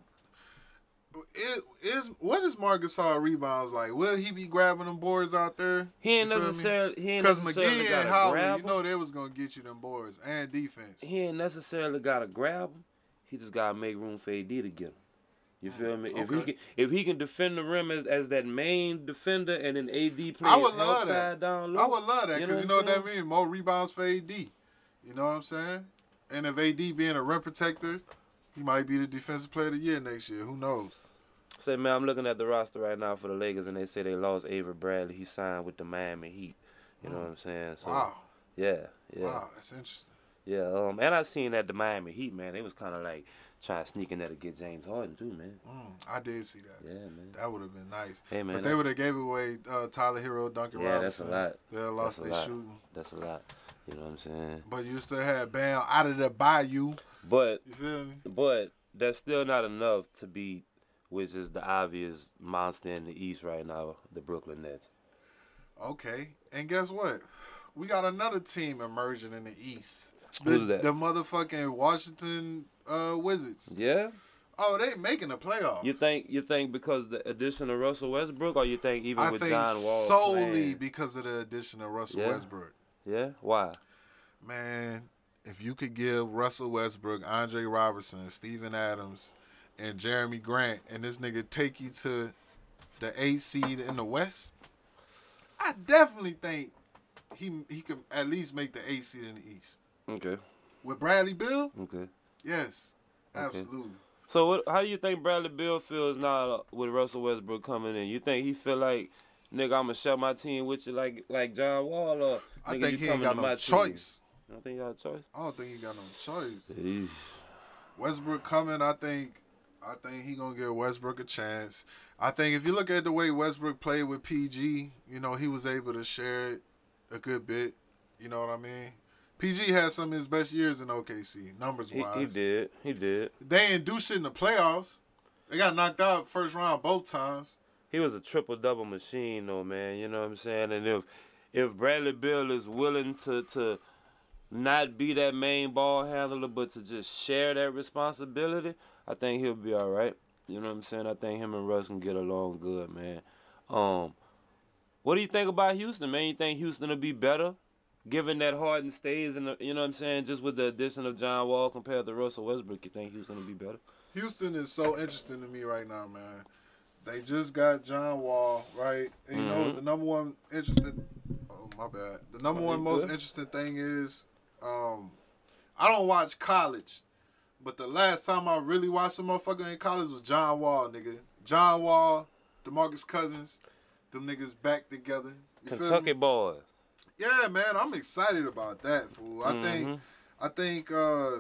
It is what is Marcus Gasol rebounds like? Will he be grabbing them boards out there? He ain't necessarily he ain't necessarily McGee and Howard, grab you know they was gonna get you them boards and defense. He ain't necessarily gotta grab him. He just gotta make room for AD to get him. You feel me? If he can, if he can defend the rim as, as that main defender, and an AD plays I would love that. down low. I would love that because you know what what I'm that means. More rebounds for AD. You know what I'm saying? And if AD being a rim protector, he might be the defensive player of the year next year. Who knows? Say, man, I'm looking at the roster right now for the Lakers, and they say they lost Avery Bradley. He signed with the Miami Heat. You know what I'm saying? So, Wow. Yeah, yeah, Wow, that's interesting. yeah. Um, and I seen that the Miami Heat, man, they was kind of like trying to sneak in there to get James Harden too, man. Mm, I did see that. Yeah, man. That would have been nice. Hey, man. but they would have gave away uh, Tyler Herro, Duncan Yeah, that's a lot. They lost their shooting. That's a lot. You know what I'm saying? But you still had Bam Adebayo. But You feel me? But that's still not enough to beat, which is the obvious monster in the East right now, the Brooklyn Nets. Okay. And guess what? We got another team emerging in the East. The, that? the motherfucking Washington uh, Wizards. Yeah, Oh, they making the playoffs. you think you think because the addition of Russell Westbrook, or you think even I with think John Wall solely playing? because of the addition of Russell Yeah. Westbrook. Yeah, why? Man, if you could give Russell Westbrook, Andre Roberson, Steven Adams, and Jerami Grant, and this nigga take you to the eight seed in the West, I definitely think he he could at least make the eight seed in the East. Okay, With Bradley Beal, okay. yes, Okay. absolutely. So what? How do you think Bradley Beal feels now with Russell Westbrook coming in? You think he feel like, nigga, I'ma share my team with you like like John Wall, or I think he ain't got no my team? choice. You don't think you got a choice? I don't think he got no choice. Eesh. Westbrook coming, I think I think he gonna give Westbrook a chance. I think if you look at the way Westbrook played with PG, you know, he was able to share it a good bit. You know what I mean? PG had some of his best years in OKC, numbers He, wise. he did. He did. They didn't do shit in the playoffs. They got knocked out first round both times. he was a triple double machine though, man. You know what I'm saying? And if if Bradley Beal is willing to to not be that main ball handler, but to just share that responsibility, I think he'll be all right. You know what I'm saying? I think him and Russ can get along good, man. Um, what do you think about Houston, man? You think Houston will be better, given that Harden stays in the, you know what I'm saying, just with the addition of John Wall compared to Russell Westbrook? You think Houston will be better? Houston is so interesting to me right now, man. They just got John Wall, right? And you know Mhm. what the number one interesting oh my bad. The number Oh, one most good? interesting thing is um I don't watch college. But the last time I really watched a motherfucker in college was John Wall, nigga. John Wall, DeMarcus Cousins, them niggas back together. You Kentucky boys. Yeah, man, I'm excited about that, fool. I think Mhm. I think uh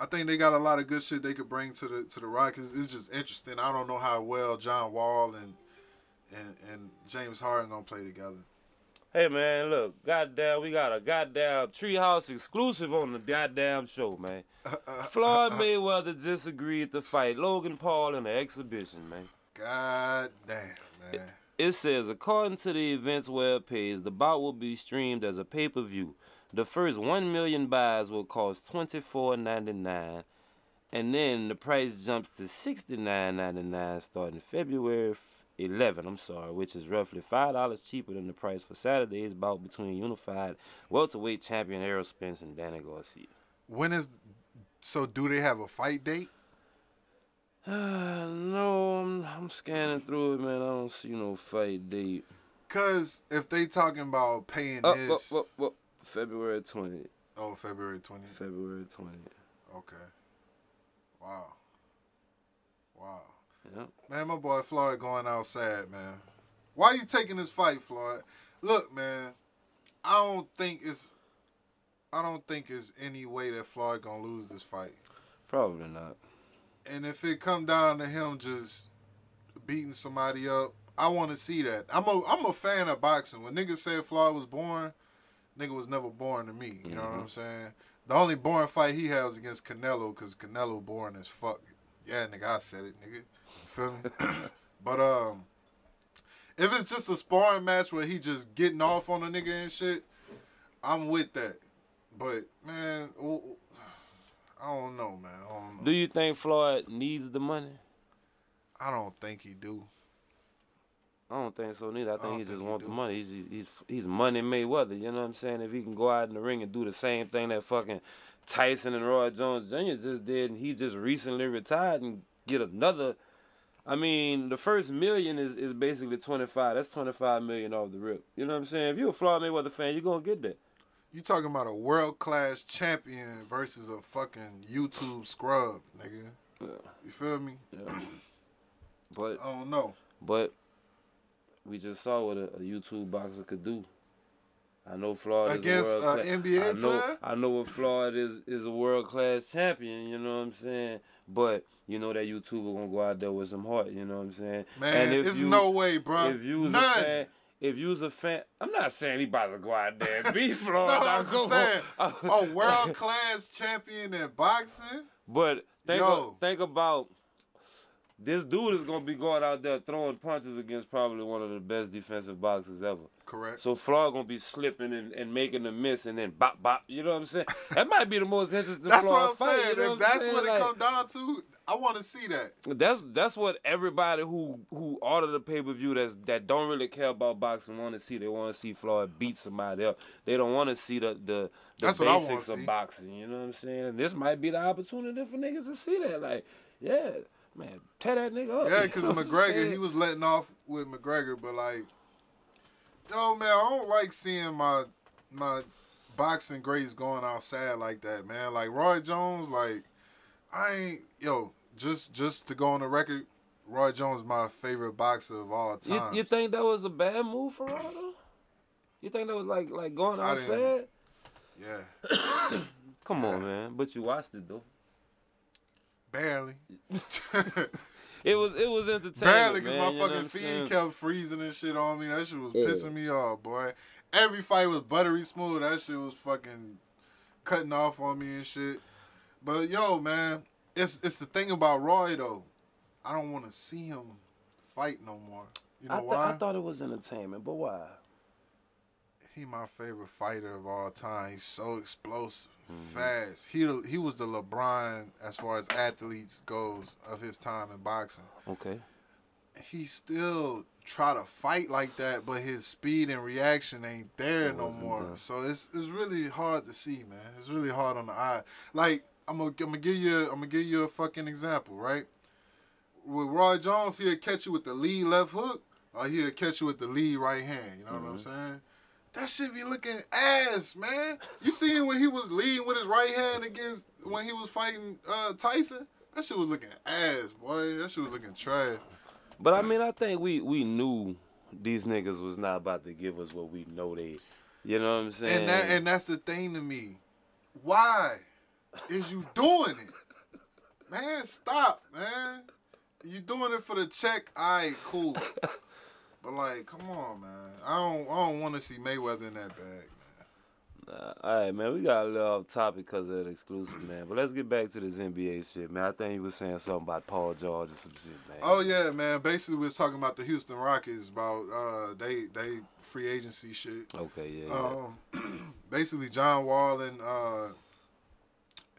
I think they got a lot of good shit they could bring to the to the Rockets. It's just interesting. I don't know how well John Wall and and and James Harden gonna play together. Hey man, look, goddamn, we got a goddamn treehouse exclusive on the goddamn show, man. <laughs> Floyd Mayweather just agreed to fight Logan Paul in the exhibition, man. God damn, man. It says, according to the event's webpage, the bout will be streamed as a pay-per-view. The first one million buys will cost $24.99, and then the price jumps to $69.99 starting February 11, I'm sorry, which is roughly $5 cheaper than the price for Saturday's bout between unified welterweight champion Errol Spence and Danny Garcia. When is so? Do they have a fight date? Uh, <sighs> no, I'm, I'm scanning through it, man. I don't see no fight date. Cause if they talking about paying Oh, this, oh, oh, February 20th. oh February twentieth. February 20th. Okay. Wow. Wow. Yep. Man, my boy Floyd going outside, man. Why you taking this fight, Floyd? Look, man, I don't think it's I don't think it's any way that Floyd gonna lose this fight. Probably not. And if it come down to him just beating somebody up, I want to see that. I'm a I'm a fan of boxing. When niggas said Floyd was born, nigga was never born to me. You know what I'm saying? The only born fight he had was against Canelo, cause Canelo born as fuck. Yeah, nigga, I said it, nigga. Feel me? <coughs> but um, if it's just a sparring match where he just getting off on a nigga and shit, I'm with that. But man, I don't know, man. I don't know. Do you think Floyd needs the money? I don't think he do. I don't think so neither. I think don't he just think wants the money. He's, he's he's he's money Mayweather. You know what I'm saying? If he can go out in the ring and do the same thing that fucking Tyson and Roy Jones Jr. just did, and he just recently retired and get another. I mean, the first million is, is basically 25. That's 25 million off the rip. You know what I'm saying? If you're a Floyd Mayweather fan, you're going to get that. You talking about a world class champion versus a fucking YouTube scrub, nigga. Yeah. You feel me? Yeah. <clears throat> But I don't know. But we just saw what a, a YouTube boxer could do. I know Floyd Against uh, is a a world cla- NBA I know, player? I know what Floyd is is a world class champion. You know what I'm saying? But you know that YouTuber gonna go out there with some heart. You know what I'm saying? Man, there's no way, bro. If you was None. a fan. If you was a fan, I'm not saying he about to go out there and <laughs> beat Floyd. No, I'm just saying, a world class champion in boxing. But think think about this dude is gonna be going out there throwing punches against probably one of the best defensive boxers ever. Correct. So Floyd gonna be slipping and, and making a miss and then bop bop. You know what I'm saying? That might be the most interesting that's Floyd what I'm fight. saying. You know if what I'm that's saying? what it Like, come down to, I want to see that. that's that's what everybody who who order the pay per view that's that don't really care about boxing want to see. They want to see Floyd beat somebody else. They don't want to see the the, the basics see. of boxing. You know what I'm saying? And this might be the opportunity for niggas to see that. Like, yeah, man, tear that nigga up. Yeah, <laughs> You because know McGregor, he was letting off with McGregor, but like, yo, man, I don't like seeing my my boxing greats going outside like that, man. Like Roy Jones, like I ain't yo, just just to go on the record, Roy Jones is my favorite boxer of all time. you think that was a bad move for Roy? You think that was like like going I didn't- outside? yeah, <coughs> Come on, man. But you watched it though. barely, <laughs> It was it was entertaining. barely, because man, my you know what fucking I'm feet kept freezing and shit on me. That shit was Yeah. pissing me off, boy. Every fight was buttery smooth. That shit was fucking cutting off on me and shit. But yo, man, it's it's the thing about Roy though. I don't want to see him fight no more. You know I, th- why? I thought it was entertainment, but why? he my favorite fighter of all time. He's so explosive, Mm-hmm. fast. He he was the LeBron as far as athletes goes of his time in boxing. Okay. He still try to fight like that, but his speed and reaction ain't there It no more. there. So it's it's really hard to see, man. It's really hard on the eye. Like I'm gonna I'm gonna give you I'm gonna give you a fucking example, right? With Roy Jones, he'll catch you with the lead left hook, or he'll catch you with the lead right hand. You know what I'm Mm-hmm. saying? That shit be looking ass, man. You seen when he was leading with his right hand against when he was fighting uh, Tyson? That shit was looking ass, boy. That shit was looking trash. But I mean, I think we we knew these niggas was not about to give us what we know they. You know what I'm saying? And that and that's the thing to me. Why? Is you doing it? Man, stop, man. You doing it for the check? Alright, cool. But like, come on, man. I don't I don't want to see Mayweather in that bag. Nah, all right, man. We got a little off topic because of that exclusive, man. But let's get back to this NBA shit, man. I think you was saying something about Paul George or some shit, man. Oh yeah, man. Basically, we was talking about the Houston Rockets about uh they they free agency shit. Okay, yeah. yeah. Um, <clears throat> basically John Wall and uh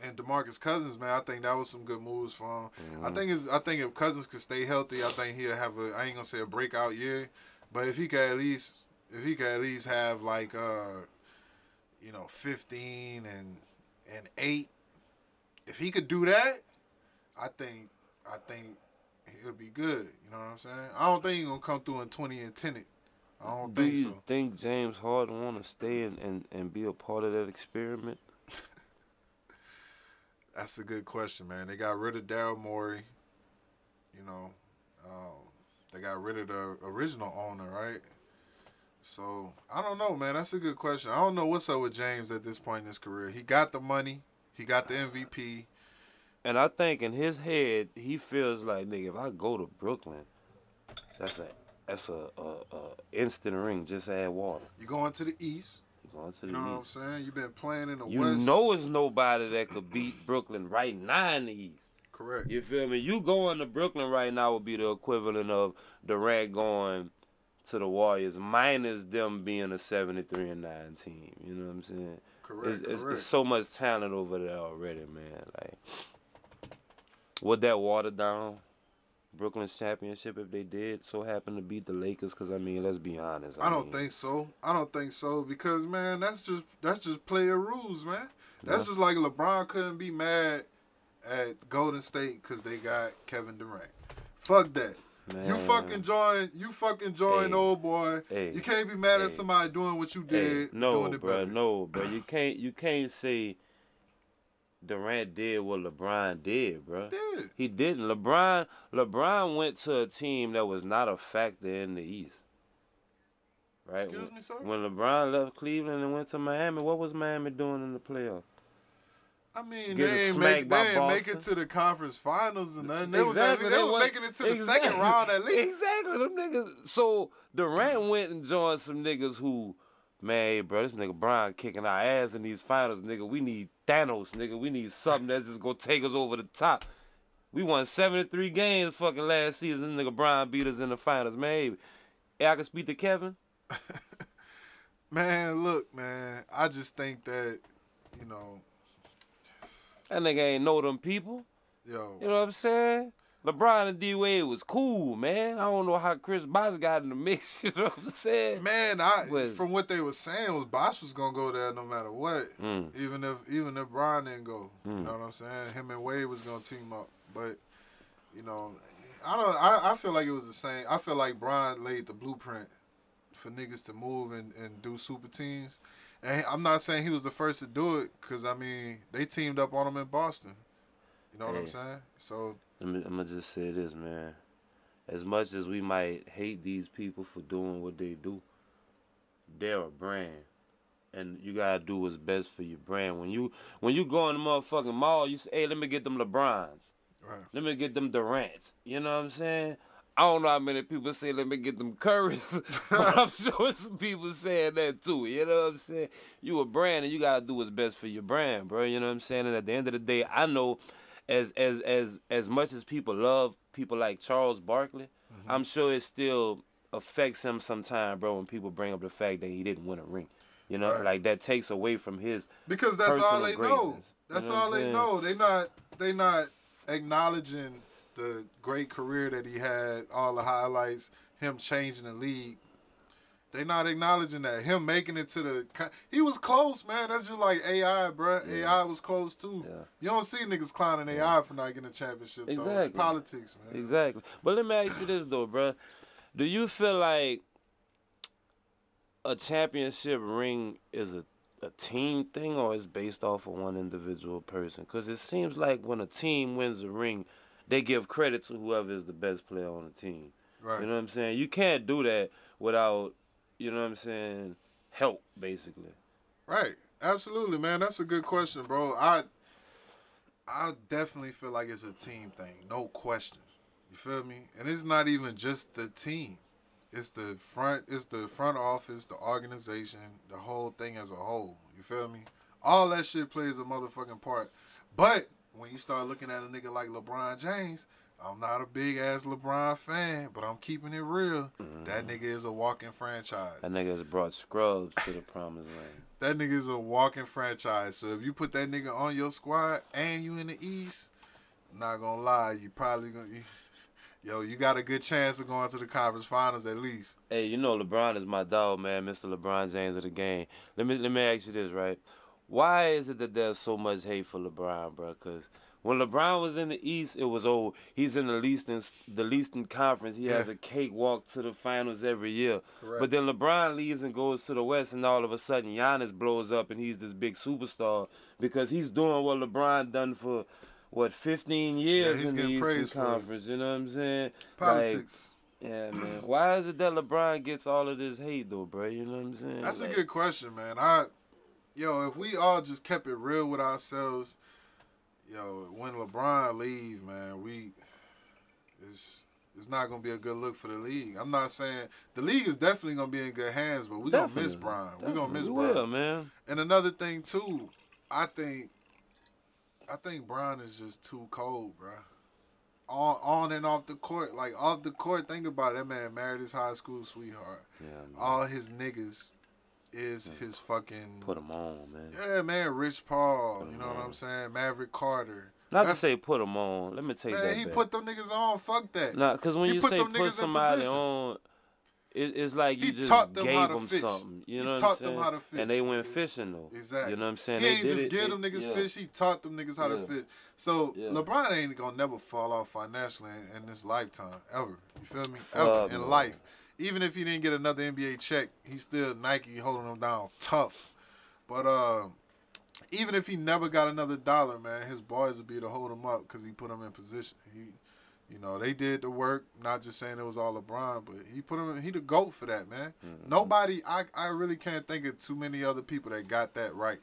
and Demarcus Cousins, man. I think that was some good moves for him. I Mhm. think is I think if Cousins could stay healthy, I think he'll have a I ain't gonna say a breakout year, but if he could at least if he could at least have like uh you know 15 and and 8 if he could do that, I think I think he'll be good, you know what I'm saying? I don't think he's going to come through in 20 and 10 it. I don't Do think you think James Harden want to stay and, and, and be a part of that experiment? That's a good question, man. They got rid of Daryl Morey. You know, um, they got rid of the original owner, right? So I don't know, man. That's a good question. I don't know what's up with James at this point in his career. He got the money. He got the MVP. And I think in his head, he feels like, nigga, if I go to Brooklyn, that's a that's a, a, a instant ring. Just add water. You going to the East. You to the You know what I'm East. saying? You've been playing in the You West. know it's nobody that could beat Brooklyn right now in the East. Correct. You feel me? You going to Brooklyn right now would be the equivalent of Durant going to the Warriors, minus them being a 73 and 9 team. You know what I'm saying? Correct. It's, it's, correct. it's so much talent over there already, man. Like, would that water down Brooklyn's championship if they did so happen to beat the Lakers? Because I mean, let's be honest. I don't mean, think so. I don't think so because man, that's just that's just player rules, man. That's Yeah. just like LeBron couldn't be mad at Golden State because they got Kevin Durant. Fuck that. You fucking join. You fucking join, Hey. old boy. Hey. You can't be mad Hey. at somebody doing what you did. no, doing it bro, better. no, bro. You can't you can't say Durant did what LeBron did, bro. Yeah. He didn't. LeBron LeBron went to a team that was not a factor in the East. Right? Excuse me, sir? When LeBron left Cleveland and went to Miami, what was Miami doing in the playoffs? I mean, Getting they ain't smacked make, by they ain't make it to the conference finals and nothing. They was, Exactly, least, they they was making it to the exactly. second round at <laughs> least. Exactly. Them niggas. So Durant went and joined some niggas who, man, bro, this nigga Brian kicking our ass in these finals, nigga. We need Thanos, nigga. We need something that's just gonna take us over the top. We won 73 games fucking last season. This nigga Brian beat us in the finals, man. Hey, I can speak to Kevin. <laughs> Man, look, man. I just think that, you know, That nigga ain't know them people. yo, You know what I'm saying? LeBron and D Wade was cool, man. I don't know how Chris Bosh got in the mix. <laughs> You know what I'm saying? Man, I But- from what they were saying was Bosh was gonna go there no matter what. Mm. Even if even if Brian didn't go. You Mm. know what I'm saying? Him and Wade was gonna team up. But, you know, I don't I, I feel like it was the same. I feel like Brian laid the blueprint for niggas to move and, and do super teams. And I'm not saying he was the first to do it, because I mean they teamed up on him in Boston. You know what I'm saying? So Let me, I'm gonna just say this, man. As much as we might hate these people for doing what they do, they're a brand, and you gotta do what's best for your brand. When you when you go in the motherfucking mall, you say, "Hey, let me get them LeBrons. right. Let me get them Durants." You know what I'm saying? I don't know how many people say, "Let me get them Currys," <laughs> but I'm <laughs> sure some people saying that too. You know what I'm saying? You a brand, and you gotta do what's best for your brand, bro. You know what I'm saying? And at the end of the day, I know as as as as much as people love people like Charles Barkley, Mm-hmm. I'm sure it still affects him sometime, bro, when people bring up the fact that he didn't win a ring. You know, Right. like that takes away from his Because that's all they know. greatness. You That's know all they know. They not they not acknowledging the great career that he had, all the highlights, him changing the league. They not acknowledging that him making it to the. He was close, man. That's just like AI, bruh. AI was close too. Yeah. You don't see niggas clowning AI for not getting a championship. Though. It's Exactly. politics, man. Exactly. But let me ask you this though, bro. Do you feel like a championship ring is a, a team thing or is based off of one individual person? Because it seems like when a team wins a ring, they give credit to whoever is the best player on the team. Right. You know what I'm saying? You can't do that without, you know what I'm saying, help, basically. Right. Absolutely, man. That's a good question, bro. I I definitely feel like it's a team thing, no question. You feel me? And it's not even just the team. It's the front. It's the front office, the organization, the whole thing as a whole. You feel me? All that shit plays a motherfucking part. But when you start looking at a nigga like LeBron James, I'm not a big ass LeBron fan, but I'm keeping it real. Mm. That nigga is a walking franchise. That nigga has brought scrubs to the promised land. That nigga is a walking franchise. So if you put that nigga on your squad and you in the East, not gonna lie, you probably gonna. You, <laughs> yo, you got a good chance of going to the conference finals at least. Hey, you know LeBron is my dog, man, Mr. LeBron James of the game. Let me let me ask you this, right? Why is it that there's so much hate for LeBron, bro? Because when LeBron was in the East, it was oh he's in the least in the least in conference. He yeah. has a cakewalk to the finals every year. Correct. But then LeBron leaves and goes to the West, and all of a sudden Giannis blows up and he's this big superstar because he's doing what LeBron done for what 15 years yeah, in the Eastern Conference. You know what I'm saying? Politics. Like, yeah, man. Why is it that LeBron gets all of this hate though, bro? You know what I'm saying? That's like, a good question, man. I, yo, if we all just kept it real with ourselves yo, when LeBron leave, man, we it's it's not gonna be a good look for the league. I'm not saying the league is definitely gonna be in good hands, but we're gonna miss Brian. We're gonna miss Brian. Will, man. And another thing too, I think I think Brian is just too cold, bro. On on and off the court. Like off the court, think about it. That man married his high school sweetheart. Yeah, All his niggas is his fucking put him on, man. Yeah, man, Rich Paul. You know on. what I'm saying? Maverick Carter. Not That's, to say put him on. Let me take man, that. He back. put them niggas on. Fuck that. Nah, because when he you say put somebody on, it, it's like you he just them gave them fish. something. You know he what I'm saying? Them how to fish. And they went fishing though. Exactly. You know what I'm saying? He ain't just give them niggas yeah. fish. He taught them niggas how yeah. to fish. So yeah. LeBron ain't gonna never fall off financially in, in this lifetime ever. You feel me? Ever in life even if he didn't get another NBA check, he's still Nike holding him down tough. But uh, even if he never got another dollar, man, his boys would be to hold him up because he put him in position. He, you know, they did the work. Not just saying it was all LeBron, but he put him. He the goat for that, man. Mm-hmm. Nobody. I I really can't think of too many other people that got that right.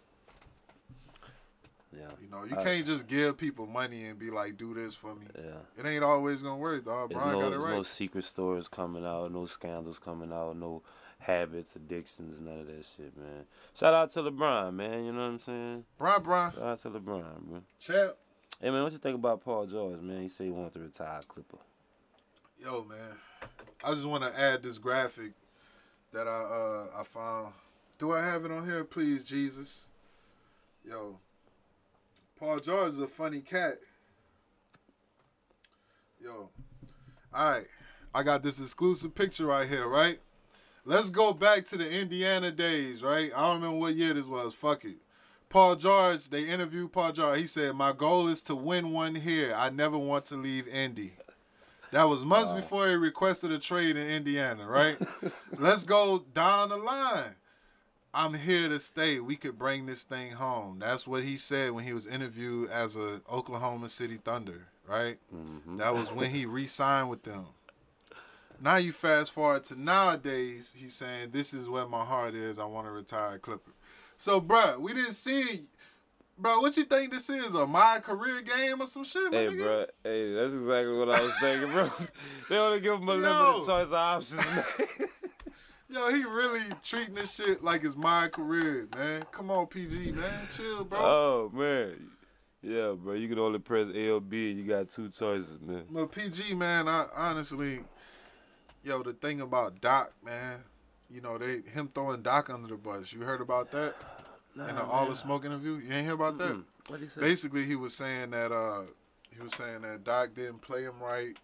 Yeah. You know, you I, can't just give people money and be like, "Do this for me." Yeah. It ain't always gonna work, dog. Brian no, got it right. no secret stores coming out, no scandals coming out, no habits, addictions, none of that shit, man. Shout out to LeBron, man. You know what I'm saying? Brian, Brian. Shout out to LeBron, man. Champ. Hey man, what you think about Paul George, man? He said he wanted to retire Clipper. Yo, man. I just want to add this graphic that I uh I found. Do I have it on here, please, Jesus? Yo, Paul George is a funny cat. Yo. Alright. I got this exclusive picture right here, right? Let's go back to the Indiana days, right? I don't remember what year this was. Fuck it. Paul George, they interviewed Paul George. He said, My goal is to win one here. I never want to leave Indy. That was months before he requested a trade in Indiana, right? <laughs> Let's go down the line. I'm here to stay. We could bring this thing home. That's what he said when he was interviewed as a Oklahoma City Thunder, right? Mm-hmm. That was when he re-signed with them. Now you fast forward to nowadays, he's saying, This is where my heart is. I want to retire Clipper. So, bruh, we didn't see Bro, what you think this is? A my career game or some shit? Hey, bro. Hey, that's exactly what I was thinking, bro. <laughs> they only give him a limited choice of options, man. <laughs> Yo, he really treating this shit like it's my career, man. Come on, PG, man. Chill, bro. Oh, man. Yeah, bro. You can only press LB and you got two choices, man. But PG, man, I honestly, yo, the thing about Doc, man, you know, they him throwing Doc under the bus. You heard about that? Nah, in the All the Smoke interview? You ain't hear about that? What he say? Basically, he was saying that uh he was saying that Doc didn't play him right,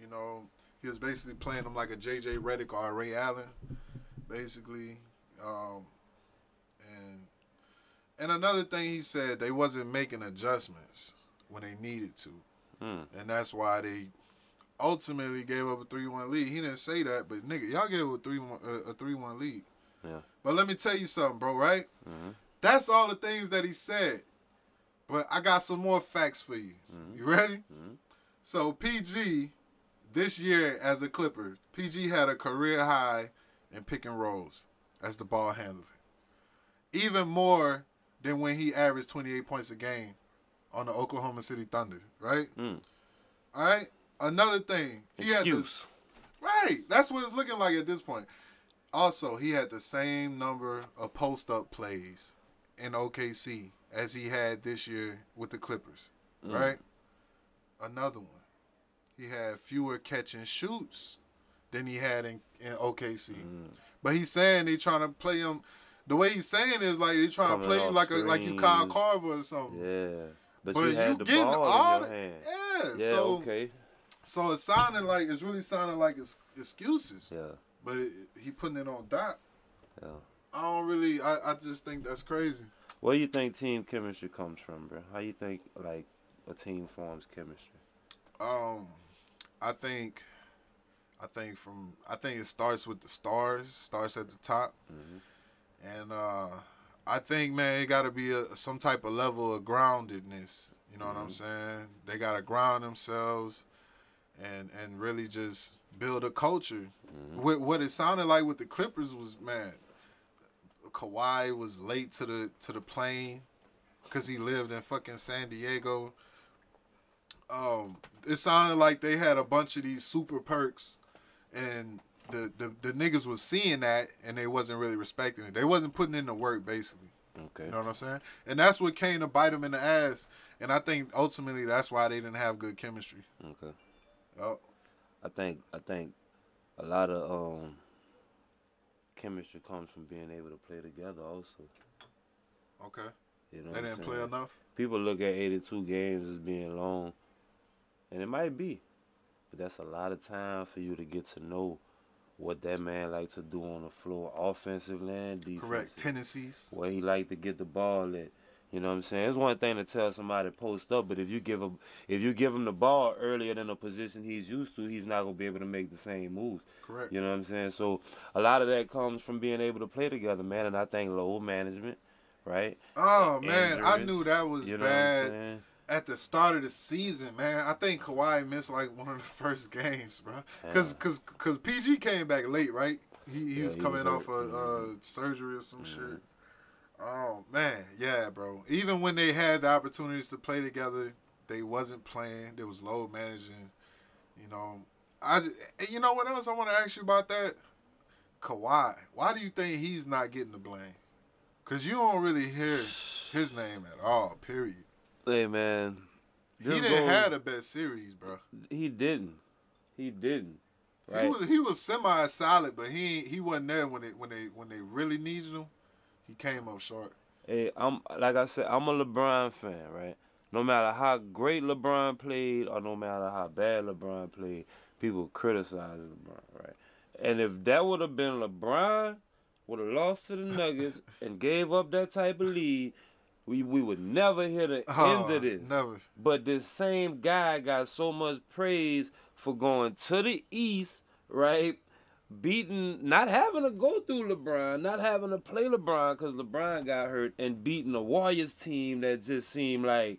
you know, he was basically playing him like a J.J. Redick or a Ray Allen, basically. Um, and and another thing he said, they wasn't making adjustments when they needed to, hmm. and that's why they ultimately gave up a three-one lead. He didn't say that, but nigga, y'all gave a three one a three-one lead. Yeah. But let me tell you something, bro. Right? Mm-hmm. That's all the things that he said. But I got some more facts for you. Mm-hmm. You ready? Mm-hmm. So PG this year, as a Clipper, PG had a career high in pick and rolls as the ball handler. Even more than when he averaged 28 points a game on the Oklahoma City Thunder, right? Mm. All right. Another thing, he had Excuse. this. Right. That's what it's looking like at this point. Also, he had the same number of post up plays in OKC as he had this year with the Clippers. Right? Another one. He had fewer catch and shoots than he had in, in OKC. But he's saying they trying to play him the way he's saying is like they trying Coming to play you like a like you Kyle. Korver or something. Yeah. But, But you you, had the getting ball all in the, your hand. yeah. Yeah, so okay. so it's sounding like it's really sounding like it's excuses. Yeah. But it, he putting it on Doc. Yeah. I don't really. I, I just think that's crazy. Where do you think team chemistry comes from, bro? How you think like a team forms chemistry? Um, I think, I think from I think it starts with the stars. Starts at the top, and uh, I think man, it got to be a, some type of level of groundedness. You know what I'm saying? They got to ground themselves, and and really just build a culture. What what it sounded like with the Clippers was man. Kawhi was late to the to the plane because he lived in fucking San Diego. Um, it sounded like they had a bunch of these super perks, and the, the the niggas was seeing that, and they wasn't really respecting it. They wasn't putting in the work, basically. Okay. You know what I'm saying? And that's what came to bite them in the ass. And I think ultimately that's why they didn't have good chemistry. Okay. Oh, I think I think a lot of um chemistry comes from being able to play together also. okay. You know They didn't play enough. People look at 82 games as being long, and it might be, but that's a lot of time for you to get to know what that man like to do on the floor, offensively and defensively. Correct. Tendencies. Where he like to get the ball at. You know what I'm saying? It's one thing to tell somebody to post up, but if you give him if you give him the ball earlier than the position he's used to, he's not gonna be able to make the same moves. Correct. You know what I'm saying? So a lot of that comes from being able to play together, man. And I think load management, right? Oh man, I knew that was You know bad? At the start of the season, man. I think Kawhi missed like one of the <laughs> first games, bro. Cause, Yeah. cause, cause PG came back late, right? He, he Yeah, was he coming was off Mhm. uh, surgery or some shit. Oh man, yeah, bro. Even when they had the opportunities to play together, they wasn't playing. There was load managing. You know, I. You know what else I want to ask you about that? Kawhi. Why do you think he's not getting the blame? Cause you don't really hear his name at all. Period. Hey man, He didn't goes- have the best series, bro. He didn't. He didn't. He was he was semi solid, but he he wasn't there when they when they when they really needed him. He came up short. Hey, I'm like I said, I'm a LeBron fan, right? No matter how great LeBron played or no matter how bad LeBron played, people criticize LeBron, right? And if that would have been LeBron, would have lost to the Nuggets <laughs> and gave up that type of lead, we we would never hear the Oh, end of this. Never. But this same guy got so much praise for going to the East, right? Beating, not having to go through LeBron, not having to play LeBron because LeBron got hurt, and beating a Warriors team that just seemed like,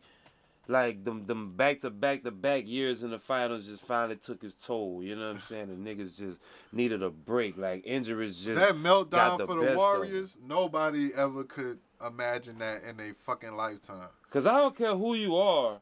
like them them back to back to back years in the finals just finally took its toll. You know what I'm saying? The niggas just needed a break. Like injuries just That meltdown the for the. Warriors, nobody ever could imagine that in a fucking lifetime. Cause I don't care who you are,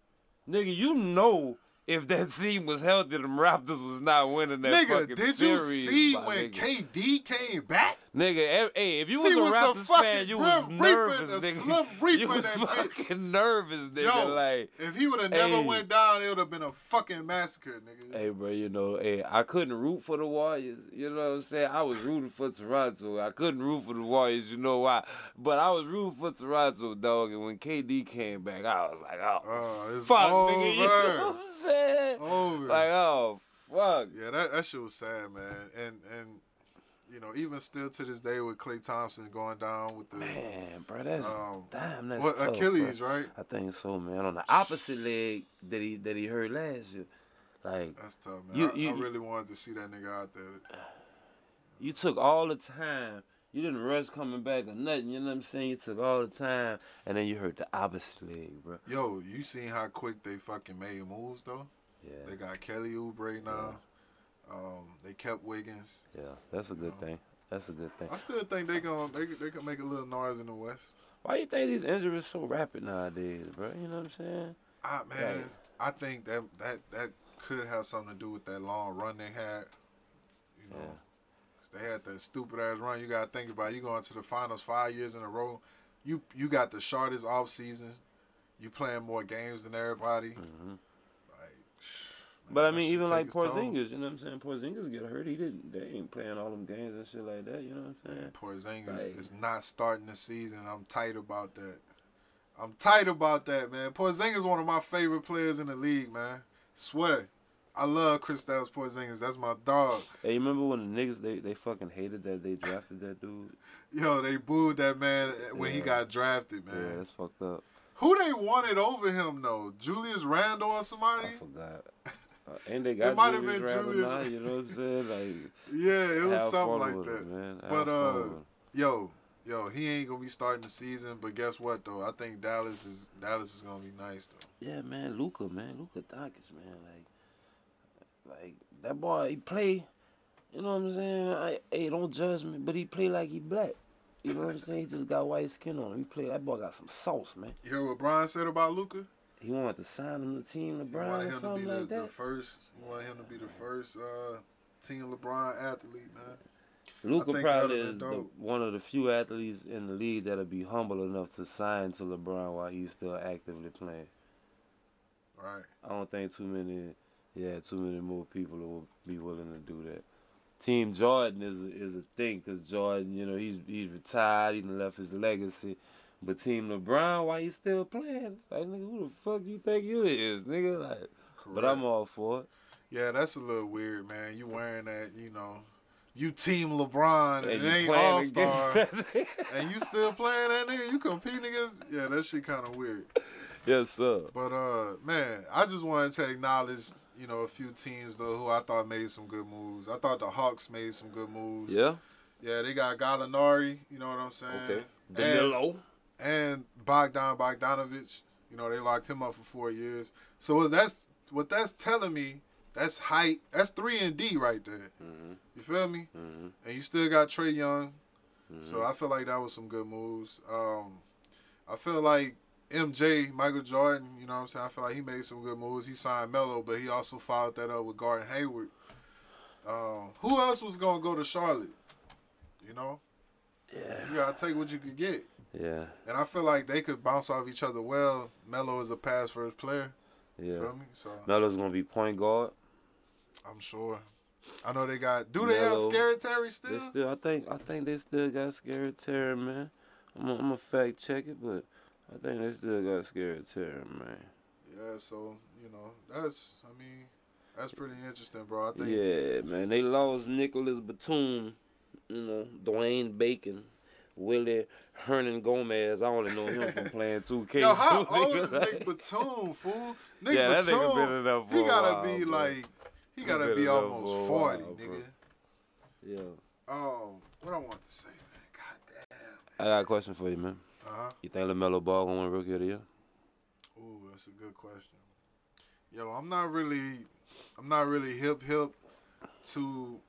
nigga. You know if that <laughs> team was healthy, them Raptors was not winning that Nigga, fucking did you series. see when nigga. KD came back? Nigga, eh, hey, if you He was a was Raptors fucking fan, you was nervous, the nigga. Slim <laughs> you was that bitch. fucking nervous, nigga. Yo, like, if he would have never hey. went down, it would have been a fucking massacre, nigga. hey, bro, you know, hey, I couldn't root for the Warriors. You know what I'm saying? I was rooting for Toronto. I couldn't root for the Warriors. You know why? But I was rooting for Toronto, dog. And when KD came back, I was like, oh, Oh, fuck, nigga. <laughs> You know what I'm saying? Over. Like, oh, fuck. Yeah, that, that shit was sad, man. And and you know, even still to this day with Klay Thompson going down with the Man, bro, that's Um, damn. That's what tough, Achilles, bro. right? I think so, man. On the opposite leg that he that he hurt last year, like That's tough, man. You- I, you- I really wanted to see that nigga out there. you took all the time. You didn't rush coming back or nothing. You know what I'm saying? You took all the time, and then you hurt the opposite leg, bro. Yo, you seen how quick they fucking made moves though? Yeah, They got Kelly Oubre now. Um, they kept Wiggins. yeah, that's a good thing. That's a good thing. I still think they gon' they they can make a little noise in the West. Why you think these injuries so rapid nowadays, bro? You know what I'm saying? I man, Right. I think that that that could have something to do with that long run they had. You know, Yeah. 'Cause they had that stupid ass run. You gotta think about. it. You going to the finals five years in a row. You you got the shortest off season. You playing more games than everybody. Mhm. Like, But I mean, even like its toll. Porzingis, you know what I'm saying? Porzingis get hurt. He didn't. They ain't playing all them games and shit like that. You know what I'm saying? Porzingis Like- is not starting the season. I'm tight about that. I'm tight about that, man. Porzingis is one of my favorite players in the league, man. Swear. I love Chris Kristaps Porzingis. That's my dog. Hey, you remember when the niggas they, they fucking hated that they drafted that dude? Yo, they booed that man when he got drafted, man. Yeah, that's fucked up. Who they wanted over him though? Julius Randle or somebody? I forgot. Uh, and they got it might have been Julius- now, you know what I'm saying? Like, <laughs> Yeah, it was something like that. him, man. But, uh. Yo, yo, he ain't gonna be starting the season, but guess what though? I think Dallas is Dallas is gonna be nice though. Yeah, man, Luka, man, Luka Doncic, man, like, like that boy, he play. You know what I'm saying? I, hey, don't judge me, but he play like he black. You know what I'm saying? He just got white skin on him. He play. That boy got some sauce, man. You heard what Brian said about Luka? He wanted to sign him to Team He LeBron or him to be something the, like the that. first. He wanted him to be the first uh, Team LeBron athlete, man. Luka probably is the, one of the few athletes in the league that'll be humble enough to sign to LeBron while he's still actively playing. Right. I don't think too many, yeah, too many more people will be willing to do that. Team Jordan is a, is a thing because Jordan, you know, he's he's retired, he left his legacy. But Team LeBron, why you still playing? It's like, nigga, who the fuck you think you is, nigga? Like, but I'm all for it. Yeah, that's a little weird, man. You wearing that, you know, you Team LeBron and, you ain't All Star, <laughs> and you still playing that nigga. You competing against? Yeah, that shit kind of weird. yes, sir. But uh, man, I just wanted to acknowledge, you know, a few teams though who I thought made some good moves. I thought the Hawks made some good moves. Yeah. Yeah, they got Gallinari. You know what I'm saying? Okay. And, Danilo. and Bogdan Bogdanovich. You know, they locked him up for four years. So what that's what that's telling me. That's height. That's three and D right there. Mm-hmm. You feel me? Mm-hmm. And you still got Trae Young. Mm-hmm. So I feel like that was some good moves. Um, I feel like MJ, Michael Jordan, you know what I'm saying? I feel like he made some good moves. He signed Melo, but he also followed that up with Gordon Hayward. Um, who else was gonna go to Charlotte? You know? Yeah. You gotta take what you could get. Yeah. And I feel like they could bounce off each other well. Melo is a pass first player. Yeah. Feel me? So Melo's gonna be point guard. I'm sure. I know they got do they Melo. have Scary Terry still? still, I think, I think they still got Scary Terry, man. I'm gonna fact check it, but I think they still got Scary Terry, man. Yeah, so, you know, that's I mean, that's pretty interesting, bro. I think Yeah, man. They lost Nicolas Batum, you know, Dwayne Bacon, Willie Hernan Gomez. I only know him from playing 2K. <laughs> Yo, how old is Nick Batum, fool? <laughs> Nick Yeah, that nigga been in for he gotta while, be bro. like, he He gotta be almost for 40, while, bro. nigga. Yeah. Um, what I want to say, man? God damn. I got a question for you, man. Uh huh. You think LaMelo Ball gonna win Rookie of the Year? Ooh, that's a good question. Yo, I'm not really, I'm not really hip hip to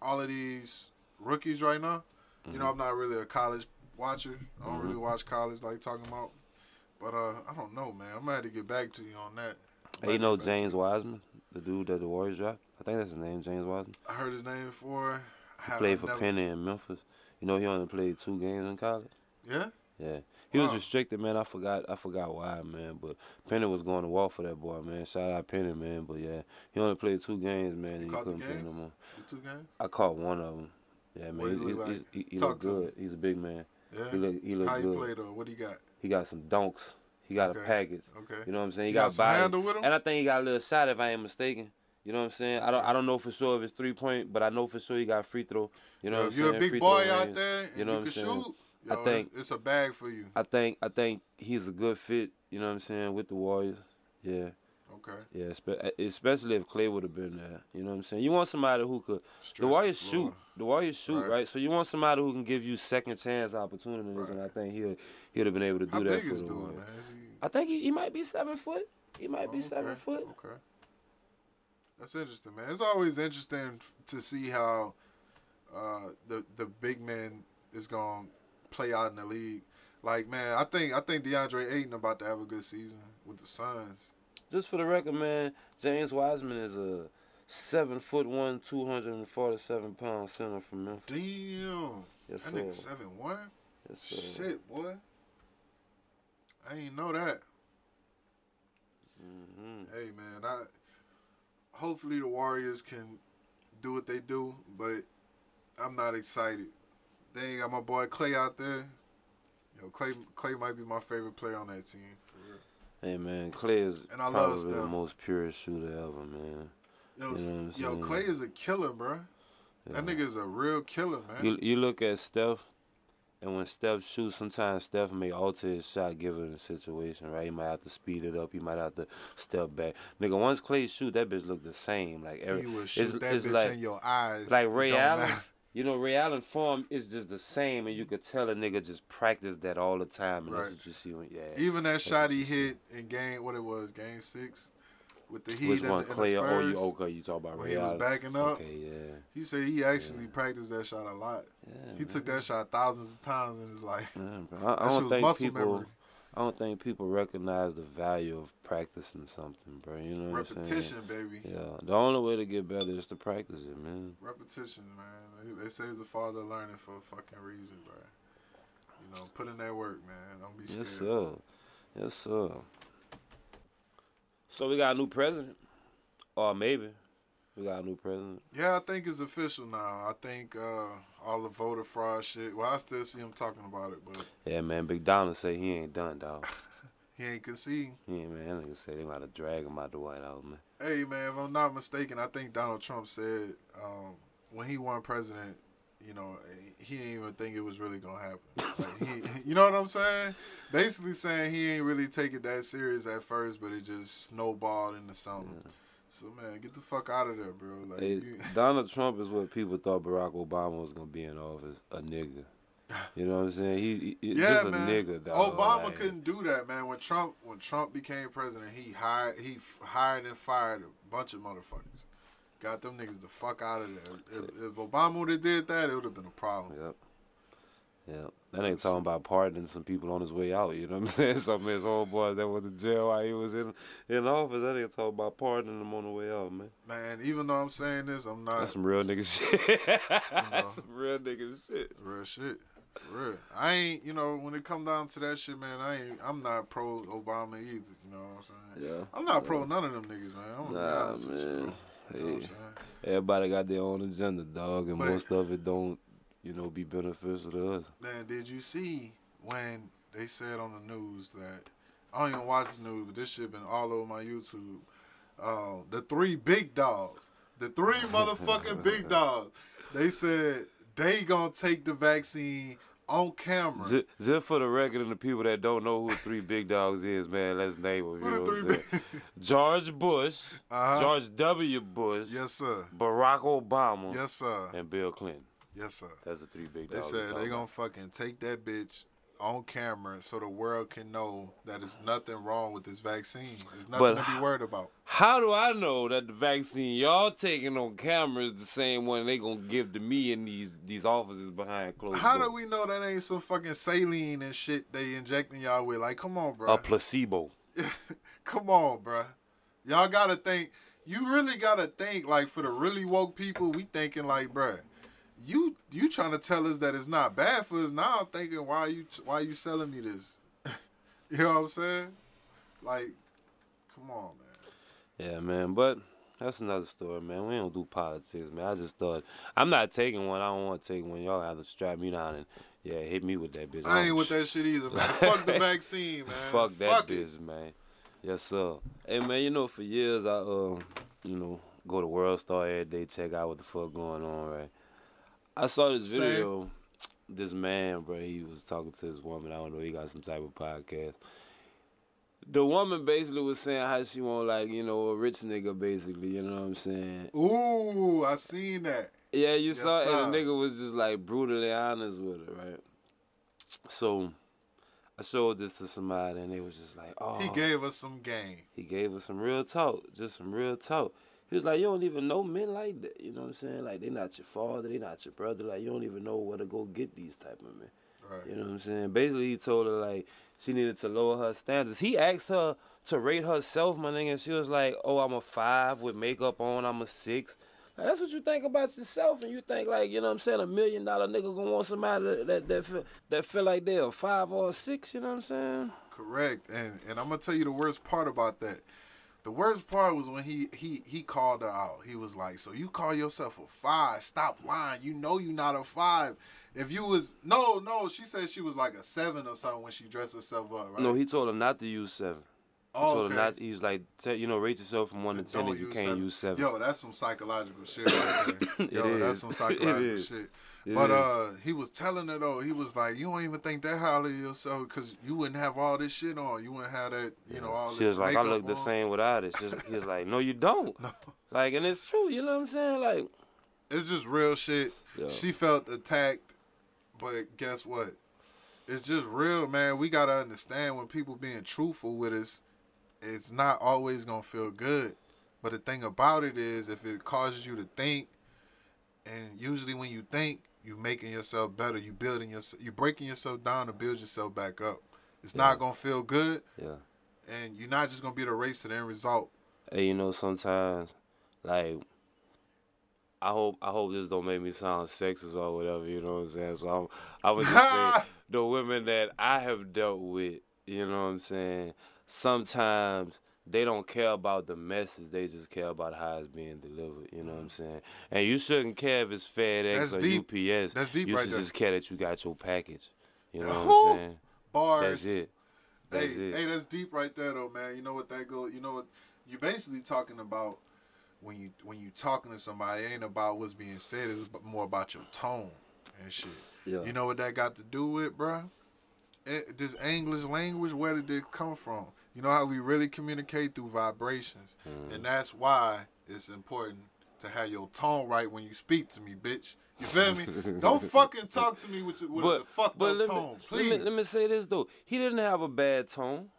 all of these rookies right now. You know, I'm not really a college watcher. I don't really watch college like talking about. But uh, I don't know, man. I'm gonna have to get back to you on that. Hey, you know James Wiseman, the dude that the Warriors dropped? I think that's his name, James Wiseman. I heard his name before. Have Played for never- Penny in Memphis. You know he only played two games in college. Yeah. Yeah, he was restricted, man. I forgot, I forgot why, man. But Penny was going to war for that boy, man. Shout out Penny, man. But yeah, he only played two games, man. And he couldn't play no more. The two games. I caught one of them. Yeah, man. What he He, look he, like? he, he Talk look to me. good. He's a big man. Yeah. He look, he How you good. play though? What he got? He got some dunks. He got Okay. a package. Okay. You know what I'm saying? He, He got, got some body. handle with him? And I think he got a little shot if I ain't mistaken. You know what I'm saying? I don't I don't know for sure if it's three point, but I know for sure he got free throw. You know Yo, what if I'm you're saying? a big Free boy throw out there You know you what I'm saying? shoot, I think- it's, it's a bag for you. I think I think he's a good fit, you know what I'm saying, with the Warriors. Yeah. Okay. Yeah, especially if Klay would have been there. You know what I'm saying? You want somebody who could the Stretch Warriors floor. shoot. The Warriors shoot, Right. right. So you want somebody who can give you second chance opportunities, and I think he'll he'd have been able to do How that big for the dude, Warriors. he? I think he, he might be seven foot. He might be seven okay, foot. Okay. That's interesting, man. It's always interesting to see how uh, the the big man is gonna play out in the league. Like, man, I think I think DeAndre Ayton about to have a good season with the Suns. just for the record, man, James Wiseman is a seven foot one, two hundred and forty seven pound center from Memphis. Damn. Yes, that sir. nigga seven one. Yes, sir. Shit, boy. I ain't know that. hmm Hey man, I hopefully the Warriors can do what they do, but I'm not excited. They ain't got my boy Klay out there. Yo, Klay Klay might be my favorite player on that team. For real. Hey man, Klay is And I love probably the most purest shooter ever, man. Yo, You know what s- I'm yo? Klay is a killer, bro. That nigga is a real killer, man. You you look at Steph, and when Steph shoots, sometimes Steph may alter his shot given the situation, right? He might have to speed it up. He might have to step back. Nigga, once Klay shoot, that bitch look the same. Like every, he will shoot it's, that it's bitch like in your eyes. like Ray Allen. matter. You know, Ray Allen form is just the same, and you could tell a nigga just practice that all the time, and Right. that's what you see when yeah. Even that shot he hit in game, what it was, game six, with the Heat Which and, one, and Klay the or oh, Spurs. you? Okay, you talk about when he was backing up, Okay, yeah. he said he actually practiced that shot a lot. yeah He took that shot thousands of times in his life. Yeah, bro. I, I don't think muscle people. memory. I don't think people recognize the value of practicing something, bro. You know what I'm saying? Repetition, baby. Yeah, the only way to get better is to practice it, man. Repetition, man. They- They say it's the father of learning for a fucking reason, bro. You know, put in that work, man. Don't be scared. Yes, sir. Yes, sir. So we got a new president, or maybe we got a new president. Yeah, I think it's official now. I think uh, all the voter fraud shit. Well, I still see him talking about it, but Yeah, man. Big Donald say he ain't done, dog. <laughs> he ain't conceding. Ain't man. That nigga say they gotta drag him out the White House, man. Hey, man, if I'm not mistaken, I think Donald Trump said um, when he won president, you know, he didn't even think it was really gonna happen. Like, he, <laughs> you know what I'm saying? Basically saying he ain't really take it that serious at first, but it just snowballed into something. So man, get the fuck out of there, bro. Like, you, <laughs> Donald Trump is what people thought Barack Obama was gonna be in office, a nigga. You know what I'm saying? He, he yeah, just a man. nigga, dog. Obama like- couldn't do that, man. When Trump when Trump became president, he hired he f- hired and fired a bunch of motherfuckers. Got them niggas the fuck out of there. If, if Obama would have did that, it would have been a problem. Yep. Yep. That ain't talking about pardoning some people on his way out. You know what I'm <laughs> saying? Some of his old boys that went in jail while he was in in office. That ain't talking about pardoning them on the way out, man. Man, even though I'm saying this, I'm not That's some real nigga <laughs> shit. That's <laughs> some real nigga shit. real shit. For real. I ain't, you know, when it come down to that shit, man, I ain't I'm not pro Obama either, you know what I'm saying? Yeah. I'm not pro none of them niggas, man. I'm gonna be Nah, with you. man. bro. You know what I'm saying? everybody got their own agenda, dog, and But- most of it don't, you know, be beneficial to us. Man, did you see when they said on the news that I don't even watch the news, but this shit been all over my YouTube. Uh, the three big dogs, the three <laughs> motherfucking big dogs. They said they gonna take the vaccine on camera. Just, just for the record and the people that don't know who the three big dogs is, man, let's name them. You know what I'm big? <laughs> George Bush, Uh-huh. George W. Bush, yes, sir. Barack Obama, Yes, sir. and Bill Clinton. Yes, sir. That's the three big They said they gonna fucking take that bitch on camera so the world can know that there's nothing wrong with this vaccine. There's nothing But to be worried about. How do I know that the vaccine y'all taking on camera is the same one they gonna give to me in these these offices behind closed How do we know that ain't some fucking saline and shit they injecting y'all with? Like, come on, bro. A placebo. <laughs> come on, bro. Y'all gotta think. You really gotta think. Like for the really woke people, we thinking like, bro, you you trying to tell us that it's not bad for us. Now I'm thinking, why are you why are you selling me this? <laughs> you know what I'm saying? Like, come on, man. Yeah, man. But that's another story, man. We don't do politics, man. I just thought I'm not taking one. I don't want to take one. Y'all have to strap me down and yeah, hit me with that bitch. I ain't with that shit either, man. Fuck the <laughs> vaccine, man. Fuck that Fuck it. man. Yes, sir. Hey, man, you know, for years, I, uh, you know, go to World Star every day, check out what the fuck going on, right? I saw this Same. video, this man, bro, he was talking to this woman. I don't know, he got some type of podcast. The woman basically was saying how she want, like, you know, a rich nigga, basically, you know what I'm saying? Ooh, I seen that. Yeah, you Yes, saw it, and the nigga was just like brutally honest with her, right? So I showed this to somebody, and they was just like, "Oh." He gave us some game. He gave us some real talk, just some real talk. He was like, "You don't even know men like that." You know what I'm saying? Like they not your father, they not your brother. Like you don't even know where to go get these type of men. Right. You know what I'm saying? Basically, he told her like she needed to lower her standards. He asked her to rate herself, my nigga, and she was like, "Oh, I'm a five with makeup on. I'm a six. That's what you think about yourself, and you think like, you know what I'm saying? A million dollar nigga gonna want somebody that that that feel, that feel like they're a five or a six. You know what I'm saying? Correct. And and I'm gonna tell you the worst part about that. The worst part was when he he he called her out. He was like, "So you call yourself a five? Stop lying. You know you're not a five. If you was no no, she said she was like a seven or something when she dressed herself up. Right? No, he told her not to use seven. He oh, told okay. her not. He was like, te- you know, rate yourself from one to ten, and you can't seven. use seven. Yo, that's some psychological shit right there. <laughs> It Yo, that's some <laughs> psychological is. shit. But uh, he was telling her though, he was like, "You don't even think that highly of yourself because you wouldn't have all this shit on. You wouldn't have that, you know, all this shit. She was like, I look the same without it. She's, he was like, No, you don't. <laughs> Like, and it's true. You know what I'm saying? Like, It's just real shit. Yeah. She felt attacked, but guess what? It's just real, man. We gotta understand when people being truthful with us, it's not always gonna feel good. But the thing about it is, if it causes you to think, and usually when you think, you making yourself better. You building yourself. You breaking yourself down to build yourself back up. It's not gonna feel good, yeah. and you're not just gonna be the race to the end result. Hey, you know, sometimes, like, I hope I hope this don't make me sound sexist or whatever. You know what I'm saying? So I'm, I would just say <laughs> the women that I have dealt with. You know what I'm saying? Sometimes they don't care about the message. They just care about how it's being delivered. You know what I'm mm-hmm. saying? And you shouldn't care if it's FedEx That's or deep. UPS. That's deep You right should there. just care that you got your package. You know what I'm saying? Bars. That's it. That's hey, it. hey, that's deep right there, though, man. You know what that go? You know what? You're basically talking about when you when you talking to somebody. It ain't about what's being said. It's more about your tone and shit. Yeah. You know what that got to do with, bruh? It, this English language, where did it come from? You know how we really communicate through vibrations, Mm. and that's why it's important to have your tone right when you speak to me, bitch. You feel me? <laughs> Don't fucking talk to me with, with a fucked up let tone, me, please. Let me, let me say this though. He didn't have a bad tone.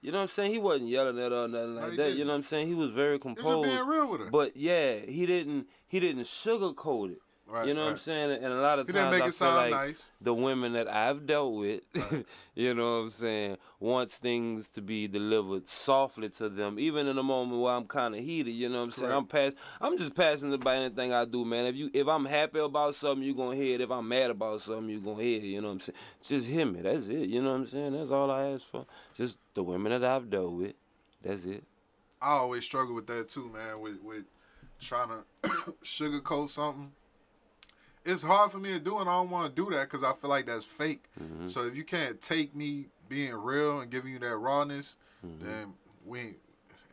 You know what I'm saying? He wasn't yelling at her or nothing like he that. You didn't. know what I'm saying? He was very He was just composed. being real with her. But yeah, he didn't he didn't sugarcoat it. Right, you know what I'm saying? And a lot of He times I feel like nice. the women that I've dealt with, <laughs> you know what I'm saying, wants things to be delivered softly to them, even in a moment where I'm kind of heated. You know what I'm saying? I'm pass, I'm just passionate about anything I do, man. If you, if I'm happy about something, you're gonna hear it. If I'm mad about something, you're gonna hear it. You know what I'm saying? Just hear me. That's it. You know what I'm saying? That's all I ask for. Just the women that I've dealt with. That's it. I always struggle with that too, man. With with trying <coughs> to sugarcoat something. It's hard for me to do, and I don't want to do that because I feel like that's fake. Mm-hmm. So if you can't take me being real and giving you that rawness, Mm-hmm. then we ain't,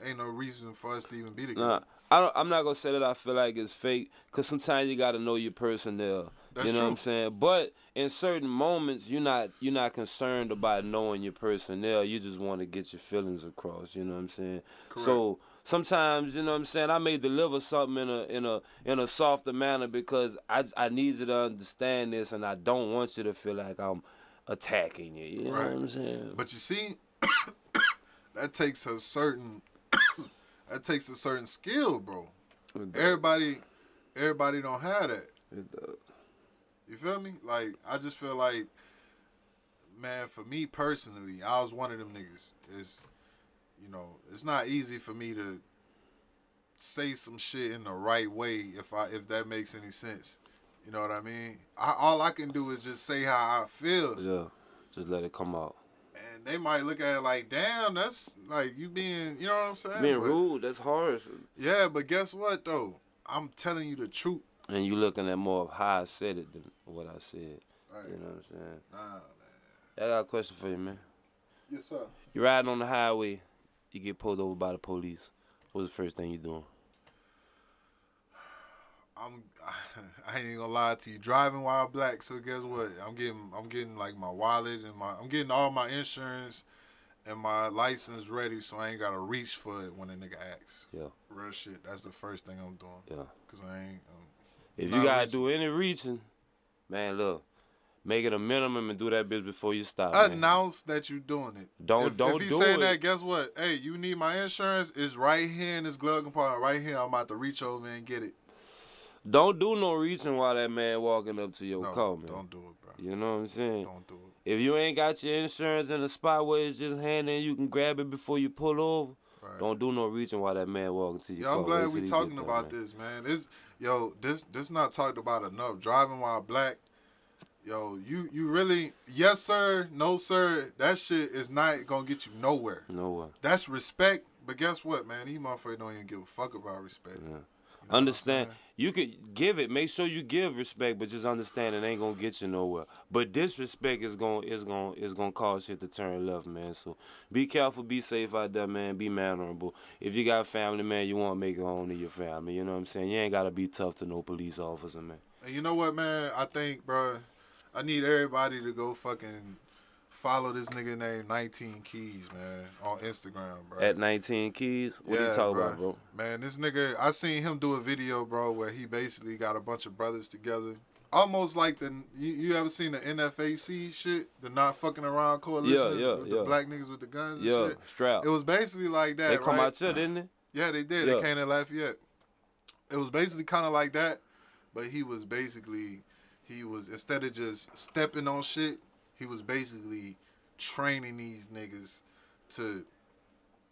ain't no reason for us to even be together. Nah, I don't, I'm not gonna say that I feel like it's fake, cause sometimes you gotta know your personnel. That's you know what I'm saying? But in certain moments, you're not you're not concerned about knowing your personnel. You just want to get your feelings across. You know what I'm saying? Correct. So sometimes, you know what I'm saying, I may deliver something in a in a in a softer manner because I I need you to understand this, and I don't want you to feel like I'm attacking you. You know Right. what I'm saying? But you see, <coughs> that takes a certain <coughs> that takes a certain skill, bro. Everybody, everybody don't have that. It does. You feel me? Like I just feel like, man, for me personally, I was one of them niggas. It's, you know, it's not easy for me to say some shit in the right way if I if that makes any sense. You know what I mean? I, all I can do is just say how I feel, Yeah, just let it come out. and they might look at it like, "Damn, that's like you being," you know what I'm saying? Being But- rude, that's harsh. Yeah, but guess what though? I'm telling you the truth. And you looking at more of how I said it than what I said. Right. You know what I'm saying? Nah, man. I got a question for you, man. Yes, sir. You riding on the highway, you get pulled over by the police. What's the first thing you doing? I'm <laughs> I ain't gonna lie to you. Driving while black, so guess what? I'm getting I'm getting like my wallet and my I'm getting all my insurance and my license ready, so I ain't gotta reach for it when a nigga asks. Yeah, Real shit. That's the first thing I'm doing. yeah. Cause I ain't. Um, If you gotta reaching. do any reaching, man, look, make it a minimum and do that bitch before you stop. man. announce that you're doing it. Don't- if, don't if he's do saying it. that, guess what? Hey, you need my insurance. It's right here in this glove compartment. Right here. I'm about to reach over and get it. Don't do no reason why that man walking up to your No, car, man. don't do it, bro. You know what I'm saying? Don't do it. If you ain't got your insurance in a spot where it's just handing, you can grab it before you pull over. Right. Don't do no reason why that man walking to your Yo, car. I'm glad we talking about man. this, man. This yo, this this not talked about enough. Driving while black, yo, you you really yes sir, no sir. That shit is not gonna get you nowhere. No way. That's respect, but guess what, man? These motherfuckers don't even give a fuck about respect. Yeah. You know Understand? You could give it. Make sure you give respect, but just understand it ain't gonna get you nowhere. But disrespect is gonna is gonna is gonna cause shit to turn left, man. So be careful, be safe out there, man. Be mannerable. If you got family, man, you want to make it home to your family. You know what I'm saying? You ain't gotta be tough to no police officer, man. And you know what, man? I think, bro, I need everybody to go fucking follow this nigga named 19 Keys, man, on Instagram, bro. At 19 keys, what you talking about, bro? Man, this nigga, I seen him do a video, bro, where he basically got a bunch of brothers together. Almost like the you, you ever seen the NFAC shit, the not fucking around coalition, Yeah, yeah, with yeah. the black niggas with the guns and Yeah, shit. strap. It was basically like that. They come right? out here, didn't they? Yeah, they did. Yeah. They came to Lafayette. It was basically kind of like that, but he was basically he was instead of just stepping on shit, he was basically training these niggas to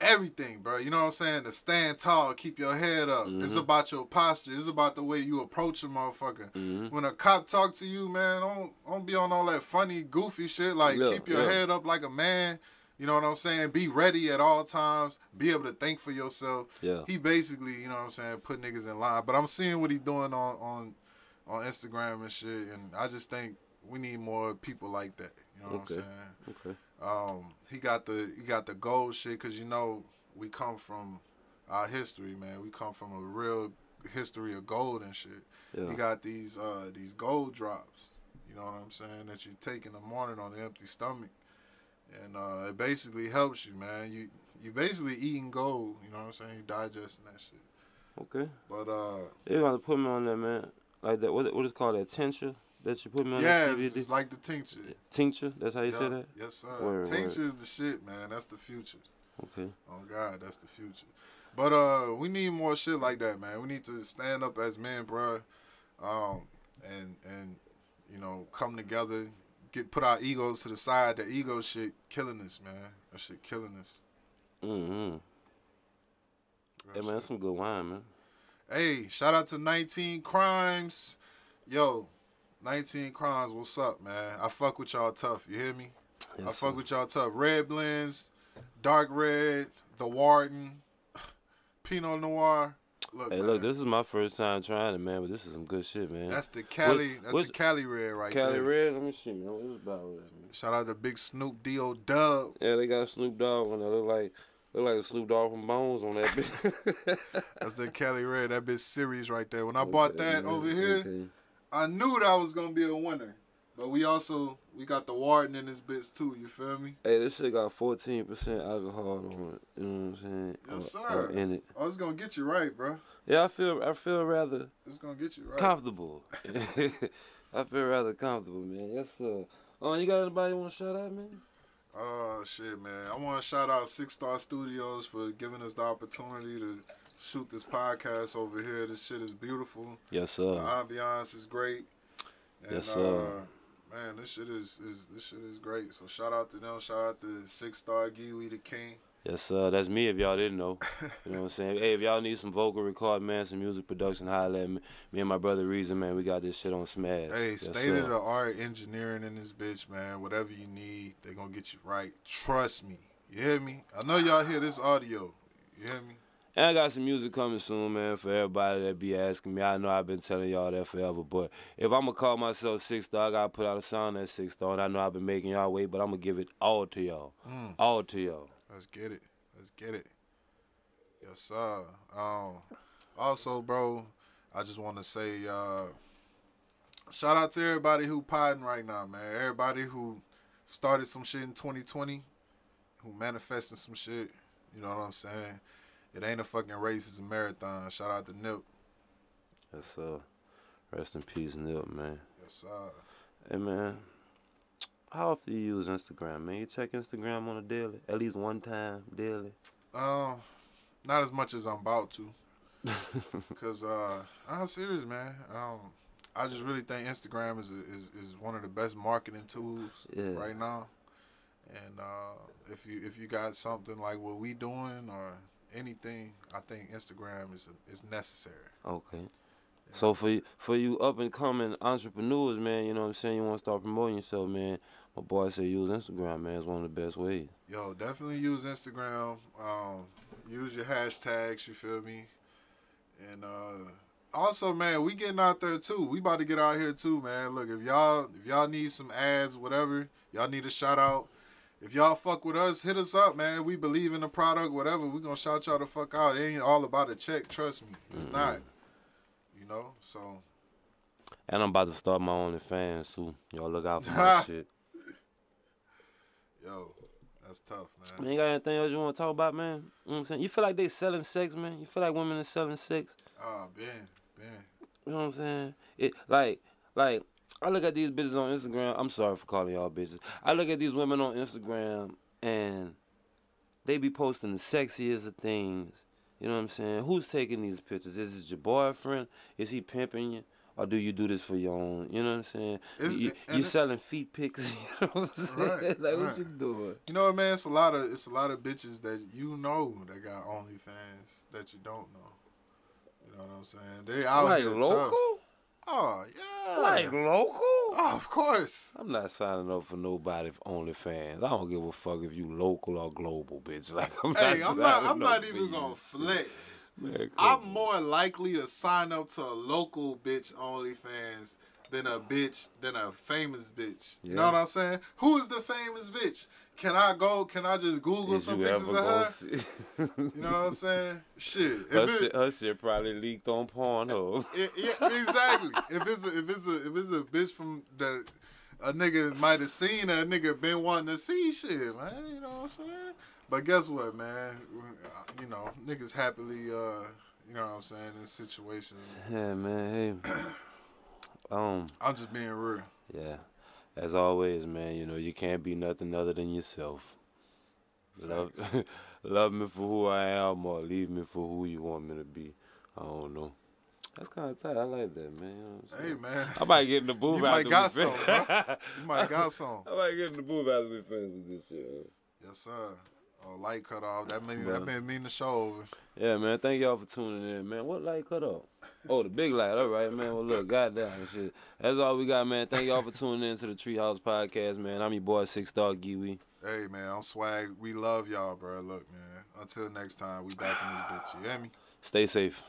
everything, bro. You know what I'm saying? To stand tall, keep your head up. Mm-hmm. It's about your posture. It's about the way you approach a motherfucker. Mm-hmm. When a cop talk to you, man, don't don't be on all that funny, goofy shit. Like Yeah, keep your yeah. head up like a man. You know what I'm saying? Be ready at all times. Be able to think for yourself. Yeah. He basically, you know what I'm saying, put niggas in line. But I'm seeing what he doing on on on Instagram and shit, and I just think we need more people like that. You know what I'm saying? Okay. Um, he got the he got the gold shit because you know we come from our history, man. We come from a real history of gold and shit. Yeah. He got these uh these gold drops. You know what I'm saying? That you take in the morning on an empty stomach, and uh, it basically helps you, man. You you basically eating gold. You know what I'm saying? You digesting that shit. Okay. But uh, They gonna put me on that, man. Like that. What what is called that tincture that you put me on yeah, the it's, CBD? it's like the tincture. Tincture. That's how you say that. Yes, sir. Word, tincture word. is the shit, man. That's the future. Okay. Oh God, that's the future. But uh, we need more shit like that, man. We need to stand up as men, bro, um, and and you know come together, get put our egos to the side. The ego shit killing us, man. That shit killing us. Mm-hmm. Hey man, shit. that's some good wine, man. Hey, shout out to 19 Crimes. Yo, 19 Crimes, what's up, man? I fuck with y'all tough, you hear me? I fuck sir. with y'all tough. Red blends, dark red, the Warden, <sighs> Pinot Noir. Look, Hey, man, look, this is my first time trying it, man. But this is some good shit, man. that's the Cali. What- that's the Cali red right Cali there. Cali Red. Let me see, man. What is about this, man? Shout out to Big Snoop D.O. Dub. Yeah, they got Snoop Dogg on there. Look like look like a Snoop Dogg from Bones on that bitch. <laughs> That's the Cali red. That bitch series right there. When I bought that over here, Okay. I knew that was gonna be a winner. But we also we got the Warden in this bitch too. You feel me? Hey, this shit got fourteen percent alcohol on it. You know what I'm saying? Yes, Or- sir. or in it. Oh, it's gonna get you right, bro. Yeah, I feel I feel rather It's gonna get you right. comfortable. <laughs> I feel rather comfortable, man. Yes, sir. Oh, you got anybody you want to shout out, man? Oh shit, man! I want to shout out Six Star Studios for giving us the opportunity to shoot this podcast over here. This shit is beautiful. Yes, sir. The ambiance is great. And, Yes, sir. Uh, man, this shit is, is this shit is great. So shout out to them. Shout out to Six Star Giwi the King. Yes, sir. That's me. If y'all didn't know, you know what I'm saying. Hey, if y'all need some vocal record, man, some music production, holla at me. Me and my brother Reason, man, we got this shit on Smash. Hey, Yes, state sir. of the art engineering in this bitch, man. Whatever you need, they gonna get you right. Trust me. You hear me? I know y'all hear this audio. You hear me? And I got some music coming soon, man, for everybody that be asking me. I know I've been telling y'all that forever, but if I'm gonna call myself Six Star, I gotta put out a song that's Six Star. And I know I've been making y'all wait, but I'm gonna give it all to y'all. Mm. All to y'all. Let's get it. Let's get it. Yes, sir. Um, also, bro, I just want to say, uh, shout out to everybody who podding right now, man. Everybody who started some shit in 2020, who manifesting some shit. You know what I'm saying? It ain't a fucking race; it's a marathon. Shout out to Nip. Yes, sir. Rest in peace, Nip, man. Yes, sir. Hey, man. How often do you use Instagram, man? You check Instagram on a daily? At least one time daily? Um, not as much as I'm about to. <laughs> Cause uh, I'm serious, man. Um, I just really think Instagram is, a, is is one of the best marketing tools Yeah. right now. And uh, if you if you got something like what we doing or anything, I think Instagram is is necessary. Okay. So for you, for you up and coming entrepreneurs, man, you know what I'm saying, you want to start promoting yourself, man. My boy said use Instagram, man. It's one of the best ways. Yo, definitely use Instagram. Um, use your hashtags. You feel me? And uh, also, man, we getting out there too. We about to get out here too, man. Look, if y'all if y'all need some ads, whatever, y'all need a shout out. If y'all fuck with us, hit us up, man. We believe in the product, whatever. We gonna shout y'all the fuck out. It ain't all about a check. Trust me, it's not. You know, so And I'm about to start my OnlyFans too. Y'all look out for my <laughs> shit. Yo, that's tough, man. Man, you got anything else you want to talk about, man? You know what I'm saying? You feel like they selling sex, man? You feel like women are selling sex? Ah, Ben, Ben. You know what I'm saying? It like like I look at these bitches on Instagram. I'm sorry for calling y'all bitches. I look at these women on Instagram and they be posting the sexiest of things. You know what I'm saying? Who's taking these pictures? Is it your boyfriend? Is he pimping you? Or do you do this for your own? You know what I'm saying? It's- you it- selling feet pics? <laughs> You know what I'm saying? Right, <laughs> like what you doing? You know what, man? It's a lot of it's a lot of bitches that you know that got OnlyFans that you don't know. You know what I'm saying? They out Like here tough. local? Oh yeah. Like local? Oh, of course. I'm not signing up for nobody for OnlyFans. I don't give a fuck if you local or global, bitch. <laughs> Like I'm Hey, not I'm not. I'm not even gonna flex. Man, I'm more likely to sign up to a local bitch OnlyFans than a bitch than a famous bitch. You know what I'm saying? Who is the famous bitch? Can I go? Can I just Google Did some you pictures of her? see? You know what I'm <laughs> saying? Shit. Her, it- shit, her shit probably leaked on Pornhub. It, yeah, exactly. if it's a, if it's a if it's a bitch from that a nigga might have seen a nigga been wanting to see shit, man. You know what I'm saying? But guess what, man? You know, niggas happily, uh, you know what I'm saying, in situations. yeah, man. Hey, <clears throat> um, I'm just being real. yeah. As always, man. You know you can't be nothing other than yourself. Love, <laughs> love me for who I am, or leave me for who you want me to be. I don't know. That's kind of tight. I like that, man. You know Hey, man. I might get in the booth You after might got some, bro. You might <laughs> got some. I might get in the booth after we finish with this shit. Yes, sir. Oh, light cut off. That mean that mean mean the show over. Yeah, man. Thank y'all for tuning in, man. What light cut off? Oh, the big light. All right, man. Well, look, goddamn shit. That's all we got, man. Thank y'all for tuning in to the Treehouse Podcast, man. I'm your boy, Six Star Kiwi. Hey, man. I'm swag. We love y'all, bro. Look, man. Until next time, we back in this bitch. You hear me? Stay safe.